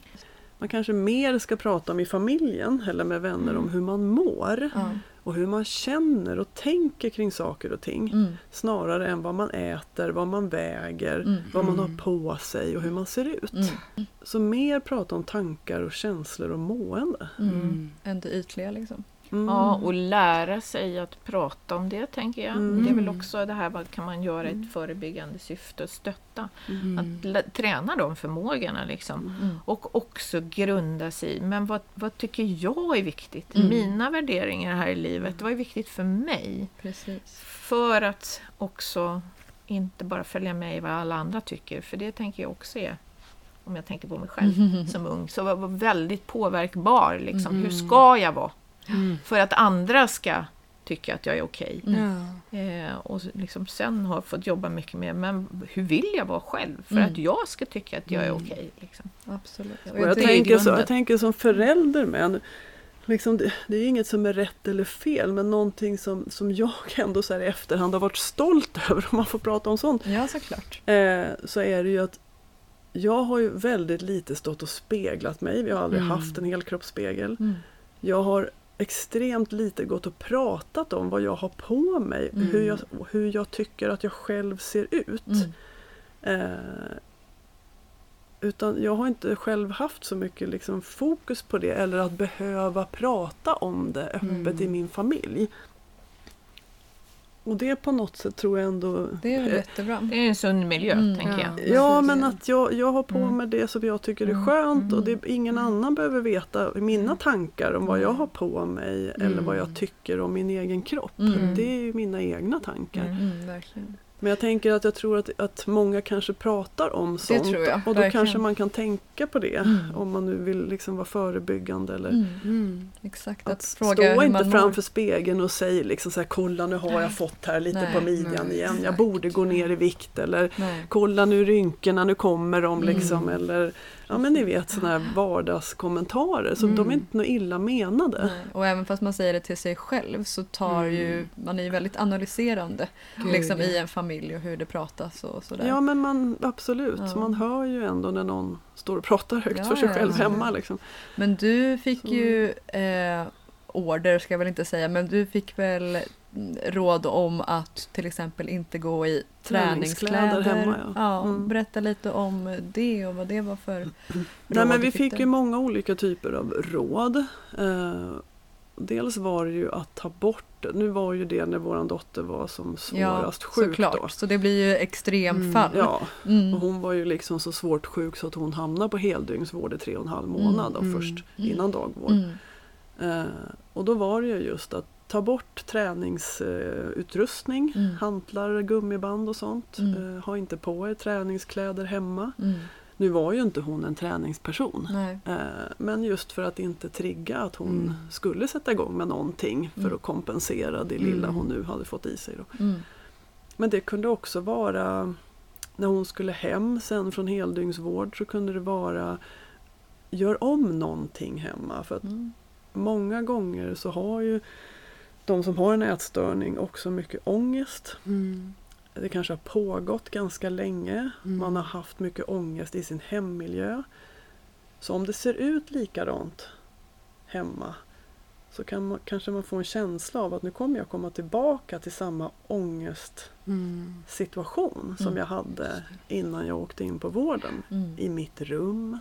Man kanske mer ska prata om i familjen eller med vänner Mm. om hur man mår Ja. och hur man känner och tänker kring saker och ting. Mm. Snarare än vad man äter, vad man väger, Mm. vad man har Mm. på sig och hur man ser ut. Mm. Så mer prata om tankar och känslor och mående. Mm. Mm. Än det ytliga liksom. Mm. Ja, och lära sig att prata om det, tänker jag. Mm. Det är väl också det här, vad kan man göra i ett förebyggande syfte och stötta? Mm. Att träna de förmågorna liksom. Mm. Och också grunda sig i, men vad, vad tycker jag är viktigt? Mm. Mina värderingar här i livet, vad är viktigt för mig? Precis. För att också inte bara följa med i vad alla andra tycker, för det tänker jag också är, om jag tänker på mig själv [laughs] som ung, så var var väldigt påverkbar. Liksom. Mm. Hur ska jag vara? Mm. För att andra ska tycka att jag är okej. Mm. Ja. Eh, och liksom sen har jag fått jobba mycket med, men hur vill jag vara själv? För Mm. att jag ska tycka att jag är Mm. okej. Liksom. Absolut. Och jag, tänker så, jag tänker som förälder med. Liksom det, det är inget som är rätt eller fel men någonting som, som jag [laughs] ändå så här i efterhand har varit stolt [laughs] över om man får prata om sånt. Ja, såklart. Eh, så är det ju att jag har ju väldigt lite stått och speglat mig. Vi har aldrig Mm. haft en helkroppsspegel. Mm. Jag har extremt lite gått och pratat om vad jag har på mig. Mm. Hur, jag, hur jag tycker att jag själv ser ut. Mm. Eh, utan jag har inte själv haft så mycket liksom fokus på det eller att behöva prata om det öppet Mm. i min familj. Och det på något sätt tror jag ändå... Det är jättebra. Det är en sund miljö, Mm, tänker ja. jag. Ja, men att jag, jag har på Mm. mig det som jag tycker är Mm. skönt och Mm. det, ingen annan behöver veta mina tankar om vad jag Mm. har på mig eller Mm. vad jag tycker om min egen kropp. Mm. Det är ju mina egna tankar. Mm. Mm, verkligen. Men jag tänker att jag tror att, att många kanske pratar om sånt jag, och då verkligen. kanske man kan tänka på det Mm. om man nu vill liksom vara förebyggande eller Mm. Mm. Exakt, att, att, stå inte man framför mår. spegeln och säg liksom så här, kolla nu har jag fått här lite Nej, på midjan igen, jag borde gå ner i vikt eller Nej. kolla nu rynkorna, nu kommer de liksom Mm. eller ja men ni vet sådana här vardagskommentarer så Mm. de är inte något illa menade. Nej. Och även fast man säger det till sig själv så tar Mm. ju, man är ju väldigt analyserande Gud, liksom, ja. i en familj och hur det pratas och sådär. Ja men man, absolut, Ja. man hör ju ändå när någon står och pratar högt Ja, för sig ja, själv absolut. hemma. Liksom. Men du fick Så- ju eh, order, ska jag väl inte säga, men du fick väl mm, råd om att till exempel inte gå i Träningskläder träningskläder. hemma, ja. Mm. Berätta lite om det och vad det var för [clears throat] Nej, råd men du vi fick ju många olika typer av råd. Eh, dels var det ju att ta bort, nu var ju det när vår dotter var som svårast sjuk såklart. då. Så det blir ju extremfall. Ja, [laughs] Mm. och hon var ju liksom så svårt sjuk så att hon hamnade på heldygnsvård i tre och en halv månad då, Mm. först Mm. innan dagvård. Mm. Eh, och då var det ju just att ta bort träningsutrustning, Mm. hantlar, gummiband och sånt. Mm. Eh, ha inte på er träningskläder hemma. Mm. Nu var ju inte hon en träningsperson. Nej. Eh, Men just för att inte trigga att hon Mm. skulle sätta igång med någonting för Mm. att kompensera det lilla Mm. hon nu hade fått i sig. Mm. Men det kunde också vara när hon skulle hem sen från heldygnsvård så kunde det vara gör om någonting hemma. För att många gånger så har ju de som har en ätstörning också mycket ångest. Mm. Det kanske har pågått ganska länge. Mm. Man har haft mycket ångest i sin hemmiljö. Så om det ser ut likadant hemma så kan man, kanske man får en känsla av att nu kommer jag komma tillbaka till samma ångestsituation Mm. som Mm. jag hade innan jag åkte in på vården. Mm. I mitt rum,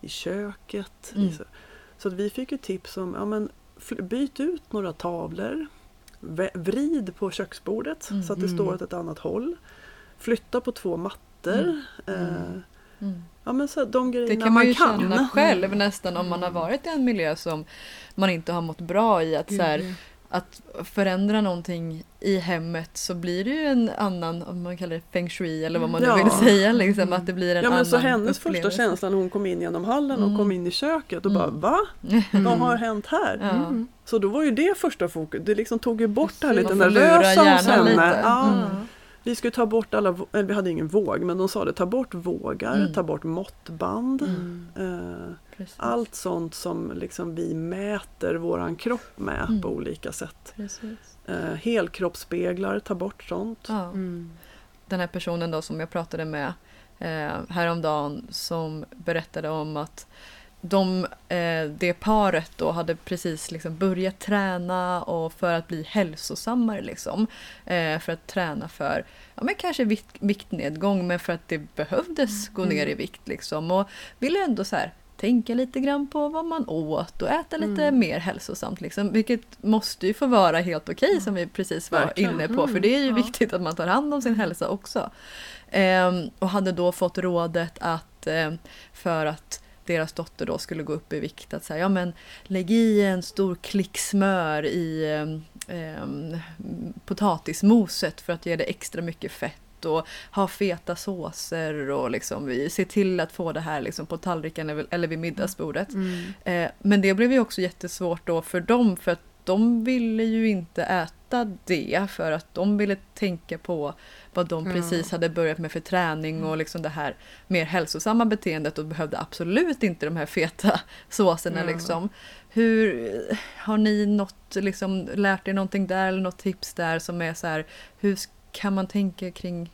i köket. Mm. I så så att vi fick ju tips om ja, men, byt ut några tavlor. Vrid på köksbordet Mm. så att det Mm. står åt ett annat håll. Flytta på två mattor. Mm. Eh, Mm. ja, men så, de grejerna Det kan man ju kan. känna själv nästan om man har Mm. varit i en miljö som man inte har mått bra i. Att, så här, att förändra någonting i hemmet så blir det ju en annan, om man kallar det feng shui eller vad man Ja. nu vill säga. Liksom, att det blir en Ja men annan så hennes första upplevelse. känsla när hon kom in genom hallen och Mm. kom in i köket och Mm. bara va? Mm. Vad har hänt här? Ja. Mm. Så då var ju det första fokus. Det liksom tog ju bort det här lite nervösa hos henne. lite. Ja, Mm. Vi skulle ta bort alla, eller vi hade ingen våg men de sa det, ta bort vågar, Mm. ta bort måttband. Mm. Eh, allt sånt som liksom vi mäter våran kropp med Mm. på olika sätt. Eh, helkroppsspeglar, ta bort sånt. Ja. Mm. Den här personen då som jag pratade med eh, häromdagen som berättade om att de, eh, det paret då hade precis liksom börjat träna och för att bli hälsosammare liksom. Eh, för att träna för, ja men kanske vikt, viktnedgång men för att det behövdes gå ner i vikt liksom. Och ville ändå så här tänka lite grann på vad man åt och äta lite Mm. mer hälsosamt liksom. Vilket måste ju få vara helt okej som vi precis var Verkligen. inne på. För det är ju Mm. viktigt att man tar hand om sin hälsa också. Ehm, och hade då fått rådet att ehm, för att deras dotter då skulle gå upp i vikt att säga ja men lägg i en stor klick smör i ehm, potatismoset för att ge det extra mycket fett och ha feta såser och liksom vi se till att få det här liksom på tallriken eller- eller vid middagsbordet. Mm. Eh, men det blev ju också jättesvårt då för dem för att de ville ju inte äta det för att de ville tänka på vad de precis hade börjat med för träning och liksom det här mer hälsosamma beteendet och behövde absolut inte de här feta [laughs] såserna liksom. Hur, har ni något, liksom, lärt er någonting där eller något tips där som är så här, hur kan man tänka kring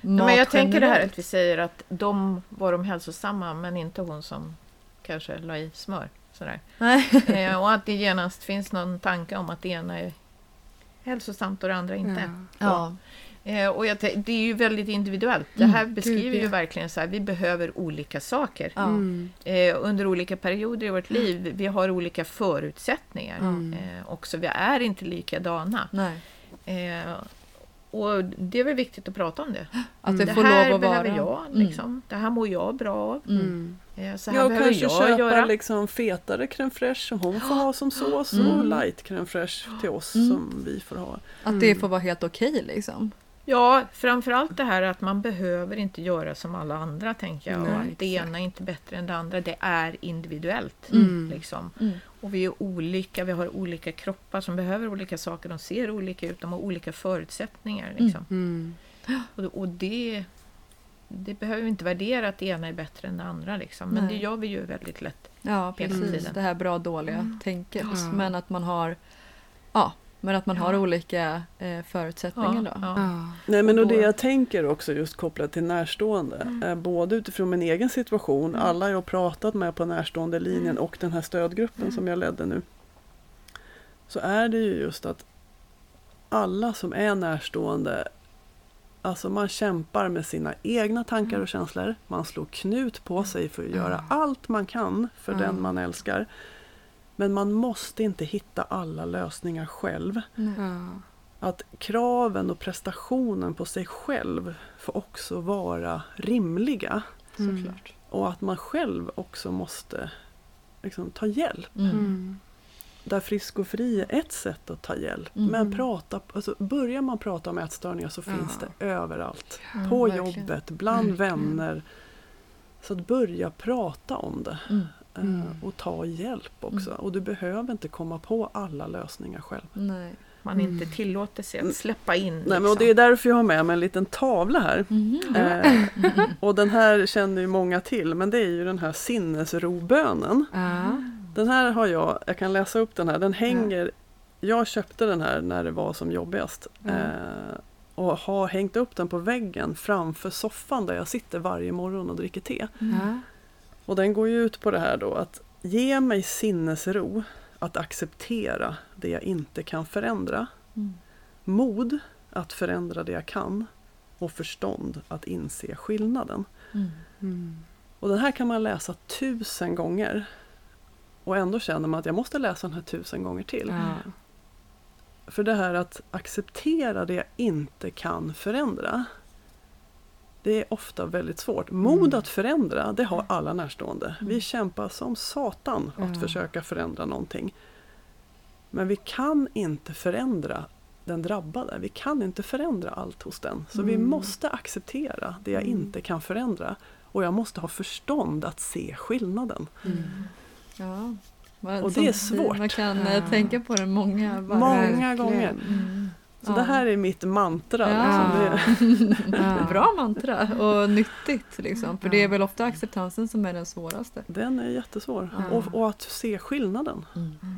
mat men jag tänker det här generellt? att vi säger att de var de hälsosamma men inte hon som kanske la i smör. Sådär. Nej. [laughs] Eh, och att det genast finns någon tanke om att det ena är hälsosamt och det andra inte. Ja. Eh, och jag, det är ju väldigt individuellt. Det Mm, här gud, beskriver ju ja. verkligen så här, vi behöver olika saker. Mm. Eh, under olika perioder i vårt liv. Vi har olika förutsättningar. Mm. Eh, också, vi är inte likadana. Nej. Eh, och det är väl viktigt att prata om det. Att det det får här lov att behöver vara... jag, Mm. liksom. det här mår jag bra av. Mm. Mm. Eh, så här Ja, och behöver kanske jag köpa göra. liksom fetare crème fraîche som hon får ha som sås och Mm. light crème fraîche till oss Mm. som vi får ha. Att det Mm. får vara helt okej liksom. Ja, framförallt det här att man behöver inte göra som alla andra, tänker jag. Nej, och att det exakt. ena är inte bättre än det andra. Det är individuellt. Mm. Liksom. Mm. Och vi är olika, vi har olika kroppar som behöver olika saker. De ser olika ut, de har olika förutsättningar. Liksom. Mm. Och, och det, det behöver vi inte värdera att det ena är bättre än det andra. Liksom. Men Nej. det gör vi ju väldigt lätt. Ja, Hela precis. tiden. Det här bra dåliga Mm. tänket. Ja. Men att man har ja, Men att man har olika eh, förutsättningar då. Ja, ja. Nej men och det jag tänker också just kopplat till närstående, Mm. eh, både utifrån min egen situation, Mm. alla jag har pratat med på närstående linjen Mm. och den här stödgruppen Mm. som jag ledde nu. Så är det ju just att alla som är närstående, alltså man kämpar med sina egna tankar Mm. och känslor. Man slår knut på sig för att göra Mm. allt man kan för Mm. den man älskar. Men man måste inte hitta alla lösningar själv Ja. att kraven och prestationen på sig själv får också vara rimliga. Mm. Och att man själv också måste liksom, ta hjälp. Mm. Mm. Där Frisk och Fri är ett sätt att ta hjälp. Mm. Men prata, alltså, börjar man prata om ätstörningar så finns Ja. det överallt. Mm, På verkligen. jobbet, bland Verkligen. vänner. Så att börja prata om det. Mm. eh, Mm. Och ta hjälp också. Och du behöver inte komma på alla lösningar själv. Nej. Man Mm. inte tillåter sig att släppa in. Nej, men och liksom. det är därför jag har med mig en liten tavla här. Mhm. Eh, [laughs] och den här känner ju många till, men det är ju den här sinnesrobönen. Ja. Den här har jag, jag kan läsa upp den här, den hänger, jag köpte den här när det var som jobbigast. Mm. Eh, och har hängt upp den på väggen framför soffan där jag sitter varje morgon och dricker te. Ja. Och den går ju ut på det här då att ge mig sinnesro att acceptera det jag inte kan förändra. Mm. Mod att förändra det jag kan. Och förstånd att inse skillnaden. Mm. Mm. Och den här kan man läsa tusen gånger. Och ändå känner man att jag måste läsa den här tusen gånger till. Ja. För det här att acceptera det jag inte kan förändra. Det är ofta väldigt svårt. Mod Mm. att förändra, det har alla närstående. Vi Mm. kämpar som satan att Ja. försöka förändra någonting. Men vi kan inte förändra den drabbade. Vi kan inte förändra allt hos den. Så vi Mm. måste acceptera det jag Mm. inte kan förändra. Och jag måste ha förstånd att se skillnaden. Mm. Ja. Och det är svårt. Man kan Ja. eh, tänka på det många. Många gånger. Mm. Så Ja. det här är mitt mantra. Ja. Liksom. Det, [laughs] Ja. [laughs] Bra mantra och nyttigt liksom. För det är väl ofta acceptansen som är den svåraste. den är jättesvår. Ja. Och, och att se skillnaden.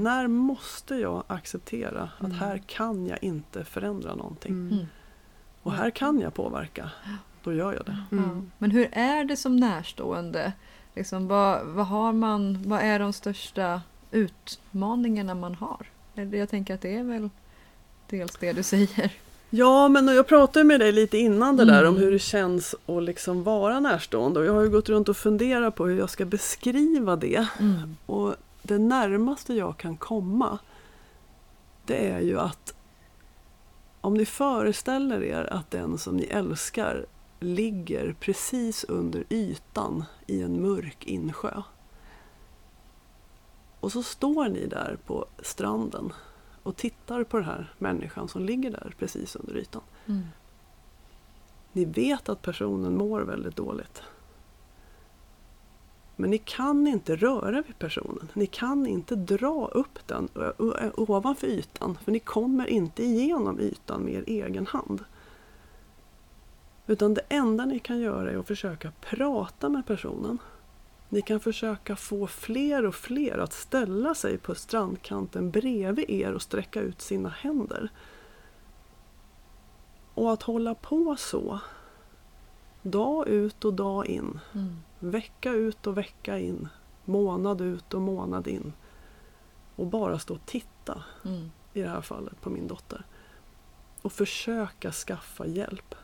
När måste jag acceptera att Mm. här kan jag inte förändra någonting. Mm. Och här kan jag påverka. Då gör jag det. Mm. Men hur är det som närstående? Liksom, vad, vad, har man, vad är de största utmaningarna man har? Eller Jag tänker att det är väl dels det du säger. Ja, men jag pratade med dig lite innan det där om Mm. hur det känns att liksom vara närstående. Och jag har ju gått runt och funderat på hur jag ska beskriva det. Mm. Och det närmaste jag kan komma det är ju att om ni föreställer er att den som ni älskar ligger precis under ytan i en mörk insjö. Och så står ni där på stranden och tittar på den här människan som ligger där precis under ytan. Mm. Ni vet att personen mår väldigt dåligt. Men ni kan inte röra vid personen. Ni kan inte dra upp den ovanför ytan. För ni kommer inte igenom ytan med er egen hand. Utan det enda ni kan göra är att försöka prata med personen. Ni kan försöka få fler och fler att ställa sig på strandkanten bredvid er och sträcka ut sina händer. Och att hålla på så, dag ut och dag in, Mm. vecka ut och vecka in, månad ut och månad in. Och bara stå och titta, Mm. i det här fallet, på min dotter. Och försöka skaffa hjälp.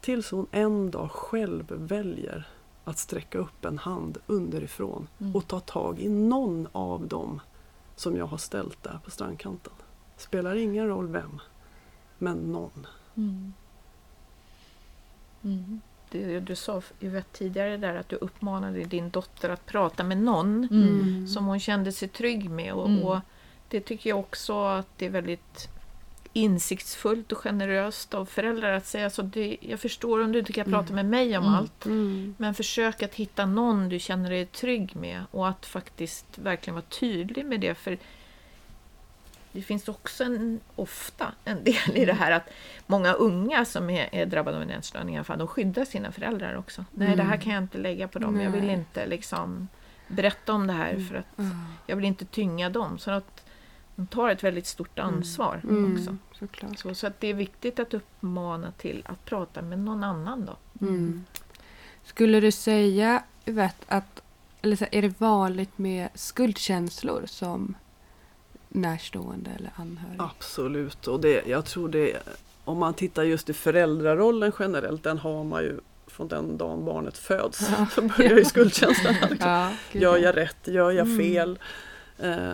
Tills hon en dag själv väljer att sträcka upp en hand underifrån Mm. och ta tag i någon av dem som jag har ställt där på strandkanten. Spelar ingen roll vem, men någon. Mm. Mm. Du, du sa Yvette tidigare där att du uppmanade din dotter att prata med någon Mm. som hon kände sig trygg med. Och, Mm. och det tycker jag också att det är väldigt insiktsfullt och generöst av föräldrar att säga så. Det, jag förstår om du inte kan Mm. prata med mig om Mm. allt. Men försök att hitta någon du känner dig trygg med och att faktiskt verkligen vara tydlig med det. För det finns också en, ofta en del i det här att många unga som är, är drabbade av en ätstörning i alla fall, de skyddar sina föräldrar också. Nej, det här kan jag inte lägga på dem. Jag vill Nej. inte liksom berätta om det här för att Ja. jag vill inte tynga dem. Så att de tar ett väldigt stort ansvar Mm, också. såklart. Så, så att det är viktigt att uppmana till att prata med någon annan då. Mm. Skulle du säga, Yvette, att eller så, är det vanligt med skuldkänslor som närstående eller anhörig? Absolut, och det, jag tror det om man tittar just i föräldrarollen generellt, den har man ju från den dagen barnet föds. Ja. Så börjar ju [laughs] skuldkänslan. Liksom. Ja, gud, Gör ja. jag rätt? Gör jag Mm. fel? Eh,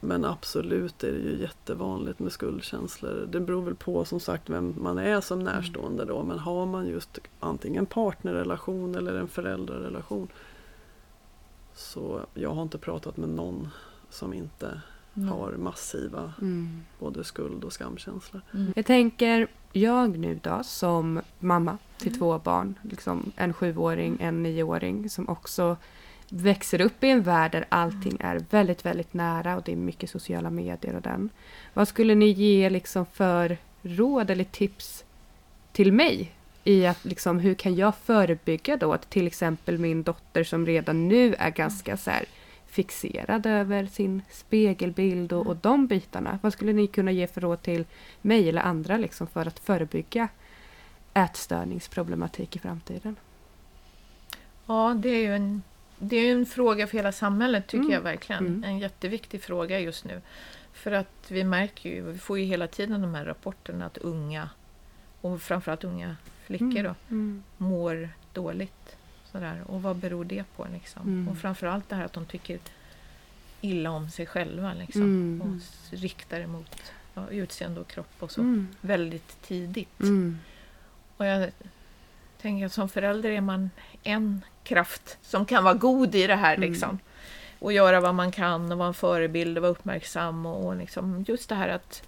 men absolut är det ju jättevanligt med skuldkänslor. Det beror väl på som sagt vem man är som närstående då. Men har man just antingen partnerrelation eller en föräldrarelation. Så jag har inte pratat med någon som inte har massiva Mm. både skuld och skamkänslor. Jag tänker, jag nu då som mamma till två barn, liksom en sjuåring, en nioåring som också växer upp i en värld där allting är väldigt, väldigt nära och det är mycket sociala medier och den. Vad skulle ni ge liksom för råd eller tips till mig i att liksom, hur kan jag förebygga då att till exempel min dotter som redan nu är ganska så här fixerad över sin spegelbild och, och de bitarna. Vad skulle ni kunna ge för råd till mig eller andra liksom för att förebygga ätstörningsproblematik i framtiden? Ja, det är ju en, det är en fråga för hela samhället tycker Mm. jag verkligen. Mm. En jätteviktig fråga just nu. För att vi märker ju, vi får ju hela tiden de här rapporterna att unga, och framförallt unga flickor då, Mm. mår dåligt. Sådär. Och vad beror det på? Liksom? Mm. Och framförallt det här att de tycker illa om sig själva. Liksom. Mm. Och riktar emot ja, utseende och kropp och så. Mm. Väldigt tidigt. Mm. Och jag tänker att som förälder är man en kraft som kan vara god i det här. Mm. Liksom. Och göra vad man kan och vara en förebild och vara uppmärksam. Och, och liksom just det här att,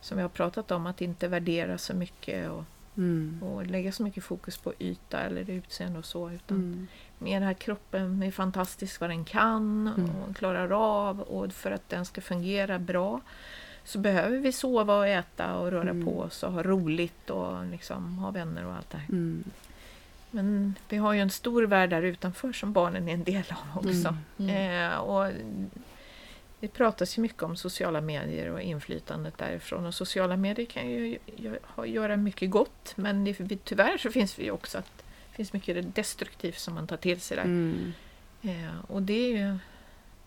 som vi har pratat om, att inte värdera så mycket och, Mm. och lägga så mycket fokus på yta eller utseende och så. Utan Mm. med den här kroppen är fantastisk vad den kan Mm. och klarar av. Och för att den ska fungera bra så behöver vi sova och äta och röra Mm. på oss och ha roligt och liksom ha vänner och allt det här. Mm. Men vi har ju en stor värld där utanför som barnen är en del av också. Mm. Eh, och det pratas ju mycket om sociala medier och inflytandet därifrån. Och sociala medier kan ju göra mycket gott men det, tyvärr så finns det ju också att det finns mycket destruktivt som man tar till sig där. Mm. Eh, och det är ju,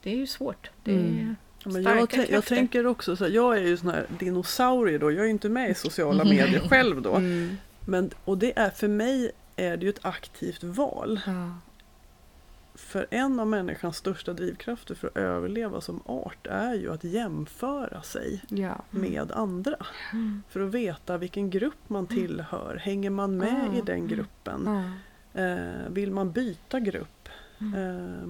det är ju svårt. Det är Mm. Ja, men jag, jag tänker också så här, jag är ju sån här dinosaurie då, jag är ju inte med i sociala [laughs] medier själv då. Mm. Men, och det är för mig är det ju ett aktivt val. Ja. För en av människans största drivkrafter för att överleva som art är ju att jämföra sig Ja. med andra. Mm. För att veta vilken grupp man tillhör. Hänger man med Ah. i den gruppen? Ja. Eh, vill man byta grupp? Mm. Eh,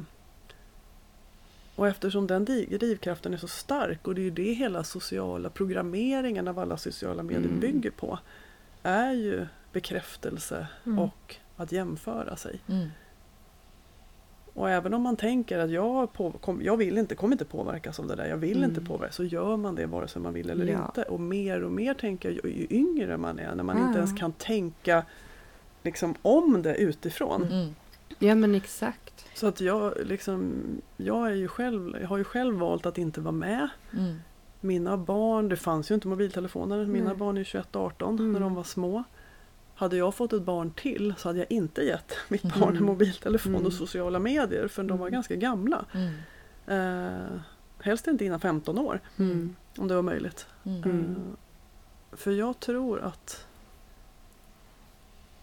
och eftersom den drivkraften är så stark och det är ju det hela sociala programmeringen av alla sociala medier Mm. bygger på. Är ju bekräftelse Mm. och att jämföra sig. Mm. Och även om man tänker att jag, på, kom, jag vill inte, kommer inte påverkas av det där, jag vill Mm. inte påverkas, så gör man det vare sig man vill eller Ja. inte. Och mer och mer tänker jag ju, yngre man är, när man inte ens kan tänka liksom, om det utifrån. Mm. ja, men exakt. Så att jag, liksom, jag, är ju själv, jag har ju själv valt att inte vara med. Mm. Mina barn, det fanns ju inte mobiltelefoner, mina Nej. barn är 21-18 Mm. när de var små. Hade jag fått ett barn till så hade jag inte gett mitt barn en Mm. mobiltelefon Mm. och sociala medier för de var Mm. ganska gamla. Mm. Eh, helst inte innan 15 år Mm. om det var möjligt. Mm. Mm. Eh, för jag tror att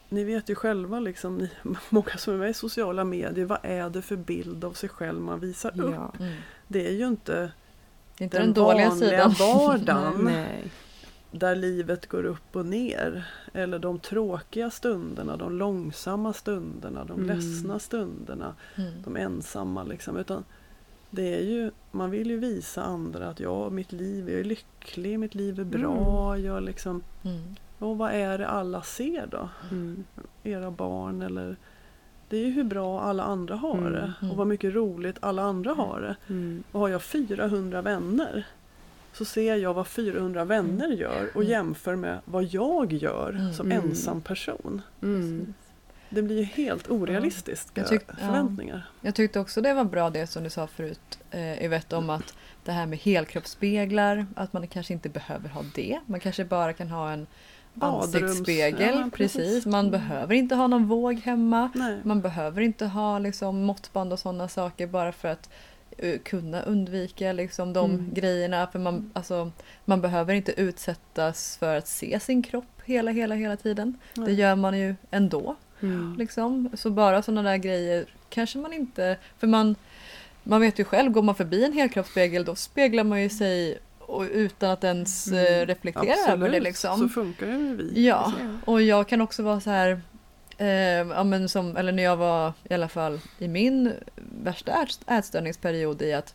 ni vet ju själva, liksom, ni, [laughs] många som är med i sociala medier, vad är det för bild av sig själv man visar upp? Ja. Mm. Det är ju inte Det är inte den, den dåliga vanliga sidan. [laughs] vardagen Nej. Där livet går upp och ner. Eller de tråkiga stunderna, de långsamma stunderna, de Mm. ledsna stunderna, Mm. de ensamma. Liksom. Utan det är ju, man vill ju visa andra att ja, mitt liv, jag är lycklig, mitt liv är bra. Jag liksom, Mm. och vad är det alla ser då? Mm. Era barn eller det är ju hur bra alla andra har Mm, det mm. och vad mycket roligt alla andra har det. Mm. Och har jag 400 vänner så ser jag vad 400 vänner gör och Mm. jämför med vad jag gör Mm. som Mm. ensam person. Mm. det blir ju helt orealistiska Jag tyck- ja. förväntningar. Jag tyckte också det var bra det som du sa förut eh, Yvette om att det här med helkroppsspeglar, att man kanske inte behöver ha det. Man kanske bara kan ha en Badrums- ansiktsspegel. ja, precis. precis. Man Mm. behöver inte ha någon våg hemma. Nej. Man behöver inte ha liksom, måttband och sådana saker bara för att eh, kunna undvika liksom, de Mm. grejerna. För man, alltså, man behöver inte utsättas för att se sin kropp hela, hela, hela tiden. Det Nej. gör man ju ändå. Mm. Liksom. Så bara sådana där grejer kanske man inte... För man, man vet ju själv, går man förbi en helkroppsspegel då speglar man ju sig och, utan att ens mm. reflektera över det. så Liksom. funkar ju vi. Ja, och jag kan också vara så här... Eh, ja, men som, eller när jag var i alla fall i min värsta ät, ätstörningsperiod i att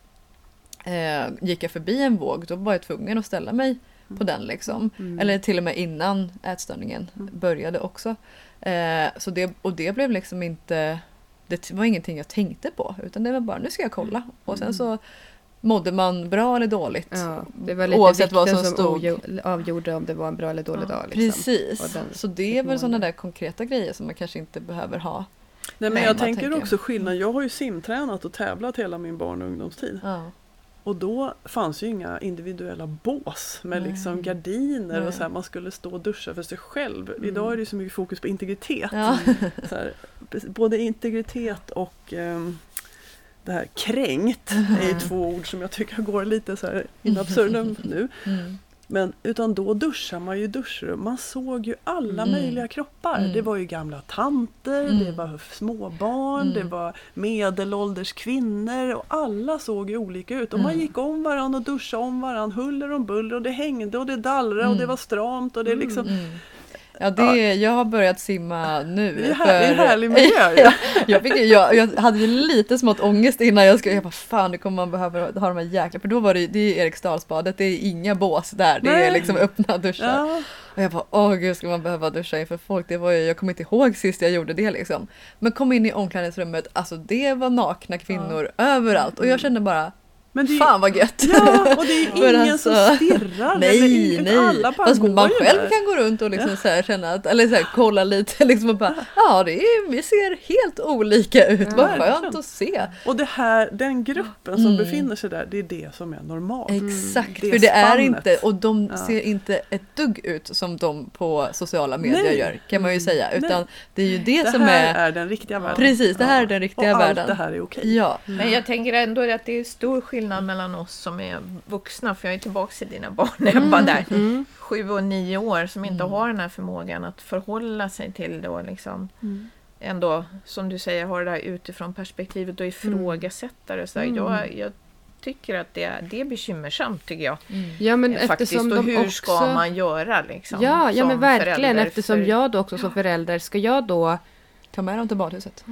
eh, gick jag förbi en våg då var jag tvungen att ställa mig på den liksom. Mm. Eller till och med innan ätstörningen började också. Eh, så det, och det blev liksom inte, det var ingenting jag tänkte på utan det var bara nu ska jag kolla. Och sen så mådde man bra eller dåligt. Ja, det var lite Oavsett vad vikten som som stod. avgjo- avgjorde om det var en bra eller dålig dag. Liksom. Precis. Och den- så det är väl sådana där konkreta grejer som man kanske inte behöver ha. Nej, men jag tänker tänker- också skillnad. Jag har ju simtränat och tävlat hela min barn och ungdomstid. Ja. Och då fanns ju inga individuella bås med Nej. liksom gardiner och Nej. så här, man skulle stå och duscha för sig själv. Mm. Idag är det ju så mycket fokus på integritet. Ja. [laughs] Så här, både integritet och ehm, det här kränkt är ju två ord som jag tycker går lite så här in absurdum [laughs] nu. Mm. Men utan då duschar man ju duschrum. Man såg ju alla Mm. möjliga kroppar. Mm. Det var ju gamla tanter, Mm. det var småbarn, Mm. det var medelålders kvinnor och alla såg ju olika ut. Och man Mm. gick om varandra och duschade om varandra, huller om buller och det hängde och det dallrade och Mm. det var stramt och det liksom Mm. Ja, det, jag har börjat simma nu. Det är, här, är för- härlig miljö. [laughs] Ja, jag, fick, jag, jag hade ju lite smått ångest innan jag skulle, jag bara fan nu kommer man behöva ha de här jäkla, för då var det, det är Eriksdalsbadet, det är inga bås där, det är Nej. liksom öppna duschar. Ja, Och jag bara åh gud ska man behöva duscha inför folk, det var ju, jag kommer inte ihåg sist jag gjorde det liksom. Men kom in i omklädningsrummet, alltså det var nakna kvinnor överallt och jag kände bara men det är, fan vad gött. ja, och det är [laughs] ingen alltså- som stirrar. Nej, nej. Alla bara Fast går man själv där. kan gå runt och liksom så här känna att, eller så här, kolla lite [laughs] liksom och bara, ja det är, vi ser helt olika ut, vad skönt att se. Och det här, den gruppen som Mm. befinner sig där, det är det som är normalt. Exakt, Det för det är inte, och de Ja. ser inte ett dugg ut som de på sociala medier Nej. gör kan man ju säga, Nej. utan det är ju det, Det som här är, är den riktiga världen. precis det här Ja. är den riktiga och världen. allt det här är okej. Ja, Men jag tänker ändå att det är stor skillnad mellan oss som är vuxna, för jag är tillbaka i dina barn när jag var där, Mm. sju och nio år, som inte Mm. har den här förmågan att förhålla sig till det och liksom Mm. ändå, som du säger, ha det där utifrån perspektivet och ifrågasätta det. Så Mm. jag, jag tycker att det, är- det är bekymmersamt, tycker jag. Ja men Eh, Faktiskt, eftersom och de hur också... ska man göra liksom? Ja, ja men verkligen förälder? eftersom jag då också som förälder ska jag då ta med dem till badhuset.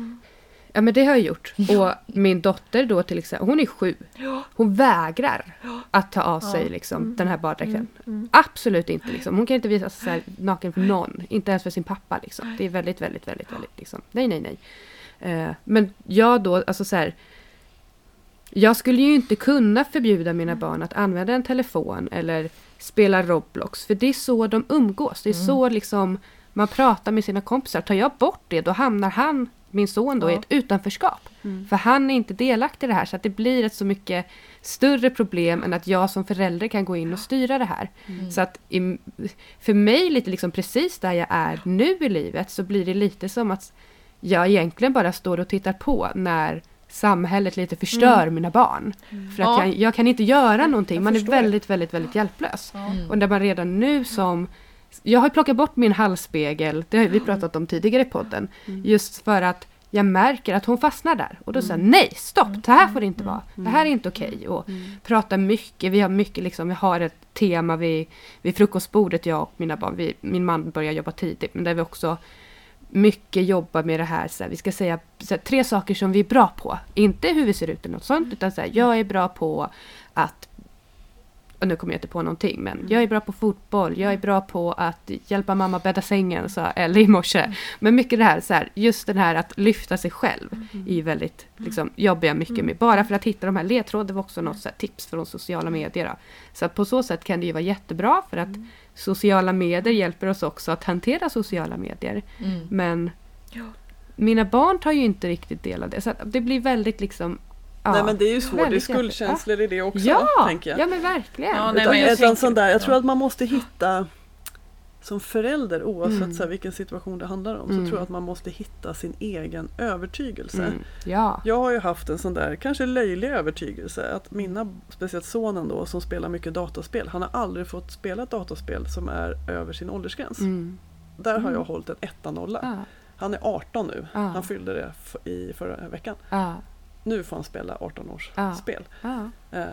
Ja men det har jag gjort. Och min dotter då till exempel, hon är sju. Hon vägrar att ta av sig liksom, den här baddräkten. Absolut inte liksom. Hon kan inte visa sig här naken för någon. Inte ens för sin pappa liksom. Det är väldigt, väldigt, väldigt, väldigt liksom. Nej, nej, nej. Eh, men jag då, alltså så här. Jag skulle ju inte kunna förbjuda mina barn att använda en telefon eller spela Roblox. För det är så de umgås. Det är så liksom man pratar med sina kompisar. Tar jag bort det då hamnar han, min son då, i Ja. ett utanförskap. För han är inte delaktig i det här så att det blir ett så mycket större problem än att jag som förälder kan gå in och styra det här. Så att i, för mig lite liksom precis där jag är nu i livet så blir det lite som att jag egentligen bara står och tittar på när samhället lite förstör mina barn. För att Ja. jag, jag kan inte göra någonting. Man är väldigt, väldigt, väldigt hjälplös. Och där man redan nu som jag har plockat bort min halsspegel, det har vi pratat om tidigare i podden, just för att jag märker att hon fastnar där. Och då säger jag nej, stopp, det här får det inte vara. Det här är inte okej. Och pratar mycket, vi har mycket liksom, vi har ett tema vid, vid frukostbordet, jag och mina barn. Vi, min man börjar jobba tidigt, men där vi också mycket jobbar med det här, så här vi ska säga här, tre saker som vi är bra på. Inte hur vi ser ut eller något sånt, utan så här, jag är bra på att och nu kommer jag inte på någonting, men jag är bra på fotboll, jag är bra på att hjälpa mamma bädda sängen, sa Ellie i morse. Men mycket det här, så här, just den här att lyfta sig själv, är ju väldigt, liksom, jobbar jag mycket med. Bara för att hitta de här ledtrådarna var också något så här, tips från sociala medier. Då. Så att på så sätt kan det ju vara jättebra, för att sociala medier hjälper oss också att hantera sociala medier. Mm. Men mina barn tar ju inte riktigt del av det. Så det blir väldigt liksom... Ja, Nej men det är ju svårt, det är skuldkänslor i det också Ja, tänker jag. ja men verkligen. Ja, nej, Utan, men jag utan tänker- sån där, jag tror ja. att man måste hitta som förälder oavsett Mm. så här, vilken situation det handlar om Mm. så tror jag att man måste hitta sin egen övertygelse. Mm, ja. Jag har ju haft en sån där kanske löjlig övertygelse att mina, speciellt sonen då som spelar mycket dataspel, han har aldrig fått spela ett dataspel som är över sin åldersgräns. Mm. Där har Mm. jag hållit en etta nolla. Ja. Han är 18 nu, Ja. han fyllde det i förra veckan. Ja. Nu får han spela 18 års Ja. spel. Ja. Eh,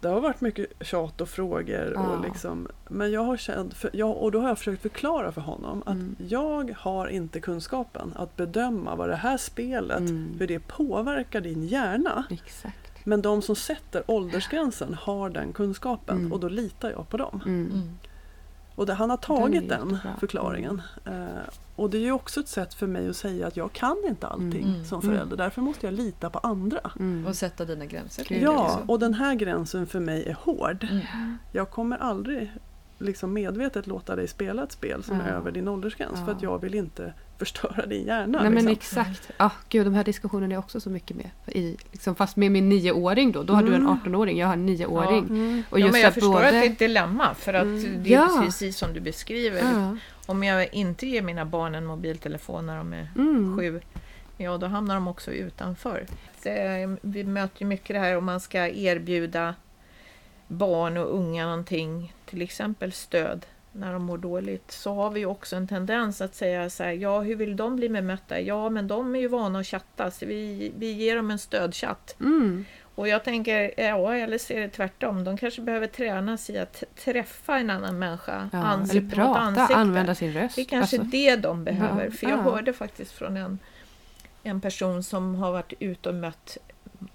Det har varit mycket tjat och frågor. Ja. Och liksom, men jag har känt, för, jag, och då har jag försökt förklara för honom att Mm. jag har inte kunskapen att bedöma vad det här spelet, Mm. hur det påverkar din hjärna. Exakt. Men de som sätter åldersgränsen har den kunskapen Mm. och då litar jag på dem. Mm. Mm. Och det, han har Den tagit den jättebra. förklaringen. Eh, och det är ju också ett sätt för mig att säga att jag kan inte allting Mm. som Mm. förälder. Därför måste jag lita på andra. Mm. Och sätta dina gränser. Ja, och den här gränsen för mig är hård. Mm. Jag kommer aldrig liksom medvetet låta dig spela ett spel som är Ja. över din åldersgräns Ja. för att jag vill inte förstöra din hjärna. Nej men liksom. exakt. Ja, gud de här diskussionerna är också så mycket med. I, liksom, fast med min nioåring då. Då har du en Mm. 18-åring, jag har en nioåring. Mm. Och ja, just men jag att förstår både... att det är ett dilemma för att Mm. det är Ja. precis som du beskriver. Ja. Om jag inte ger mina barn en mobiltelefon när de är Mm. sju, ja då hamnar de också utanför. Vi möter ju mycket det här om man ska erbjuda barn och unga någonting, till exempel stöd när de mår dåligt, så har vi också en tendens att säga så här, ja hur vill de bli bemötta? Ja men de är ju vana att chatta, så vi, vi ger dem en stödchatt. Mm. Och jag tänker, ja eller ser det tvärtom, de kanske behöver tränas i att träffa en annan människa, Ja, ansikte eller mot prata, ansikte. använda sin röst. Det är kanske Alltså, det de behöver. Ja, För jag ja. hörde faktiskt från en, en person som har varit ute och mött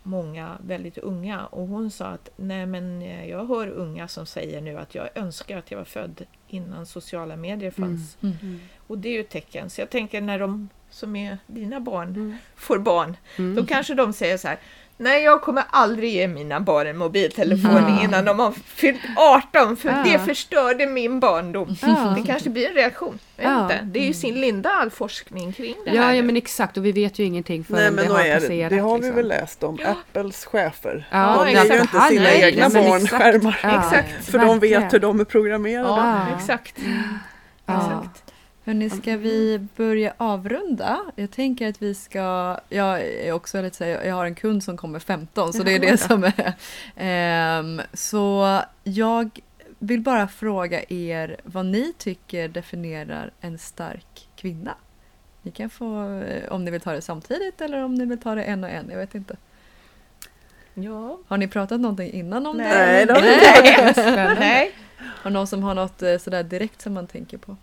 många väldigt unga och hon sa att nej men eh, jag hör unga som säger nu att jag önskar att jag var född innan sociala medier fanns. Mm. Mm. Och det är ju ett tecken. Så jag tänker när de som är dina barn Mm. får barn, Mm. då kanske de säger så här Nej, jag kommer aldrig ge mina barn en mobiltelefon Ja. innan de har fyllt 18 för Ja. det förstörde min barndom. Ja. Det kanske blir en reaktion. Ja. inte. Det är ju sin linda all forskning kring det Ja, här. ja men exakt och vi vet ju ingenting förrän Nej men det har är det, passerat. det har vi liksom. väl läst om. Ja. Apples chefer. Ja, de ger ju inte sina nej, egna barn exakt. skärmar. Ja, Exakt. För de vet hur de är programmerade. Ja, Ja. exakt. Ja. exakt. Hörni, ska vi börja avrunda? Jag tänker att vi ska... Jag är också lite så här, jag har en kund som kommer 15 så det är det som är... Ehm, så jag vill bara fråga er vad ni tycker definierar en stark kvinna. Ni kan få, eh, om ni vill ta det samtidigt eller om ni vill ta det en och en, jag vet inte. Ja. Har ni pratat någonting innan om Nej. det? Nej, det har vi. [laughs] Nej. Har någon som har något eh, sådär direkt som man tänker på?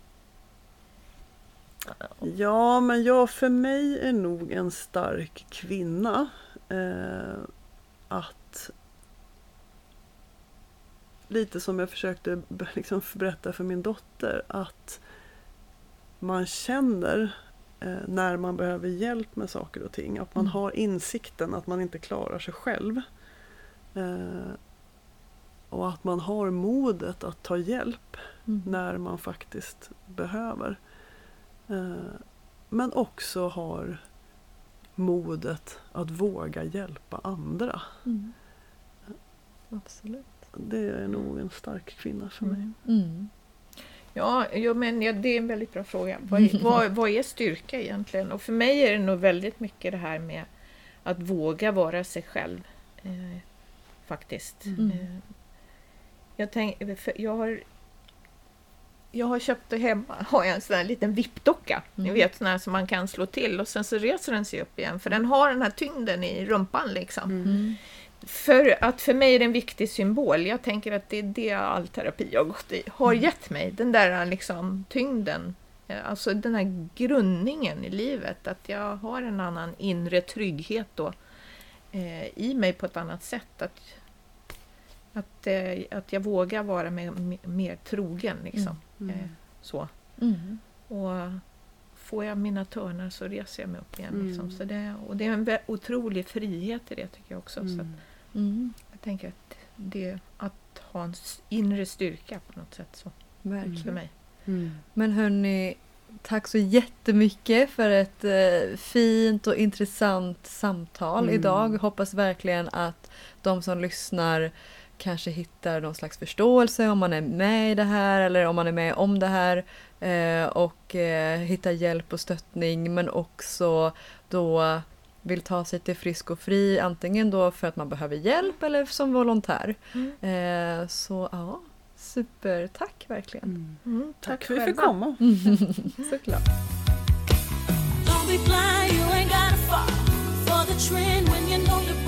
Ja, men jag för mig är nog en stark kvinna. Eh, att lite som jag försökte liksom berätta för min dotter att man känner eh, när man behöver hjälp med saker och ting. Att man Mm. har insikten att man inte klarar sig själv. Eh, och att man har modet att ta hjälp Mm. när man faktiskt behöver. Eh, Men också har modet att våga hjälpa andra. Mm. Absolut. Det är nog en stark kvinna för mig. Mm. Ja, jo, men ja, det är en väldigt bra fråga. Vad, är- vad, [laughs] vad är styrka egentligen? Och för mig är det nog väldigt mycket det här med att våga vara sig själv. Eh, faktiskt. Mm. Eh, jag, tänk, jag, har, jag har köpt hemma [laughs] har jag en sån här liten vippdocka. Ni Mm. vet sån här som man kan slå till och sen så reser den sig upp igen. För den har den här tyngden i rumpan liksom. Mm. Mm. För att för mig är det en viktig symbol. Jag tänker att det är det all terapi jag har gått i har Mm. gett mig. Den där liksom tyngden. Eh, Alltså den här grundningen i livet. Att jag har en annan inre trygghet då eh, i mig på ett annat sätt. Att, att, eh, att jag vågar vara mer, mer trogen. Liksom. Mm. Eh, så. Mm. Och får jag mina törnar så reser jag mig upp igen. Mm. Liksom. Så det, och det är en otrolig frihet i det tycker jag också. Så att, Mm. Mm. jag tänker att det att ha en inre styrka på något sätt så, för Verkligen. mig. Mm. Men hörni, Tack så jättemycket för ett eh, fint och intressant samtal Mm. idag. Hoppas verkligen att de som lyssnar kanske hittar någon slags förståelse om man är med i det här eller om man är med om det här eh, och eh, hittar hjälp och stöttning men också då vill ta sig till Frisk och Fri antingen då för att man behöver hjälp eller som volontär. Mm. Eh, så ja, supertack verkligen. Mm, Tack för att vi fick komma. [laughs] Såklart. Don't be blind, you ain't gotta fall for the trend when you know you're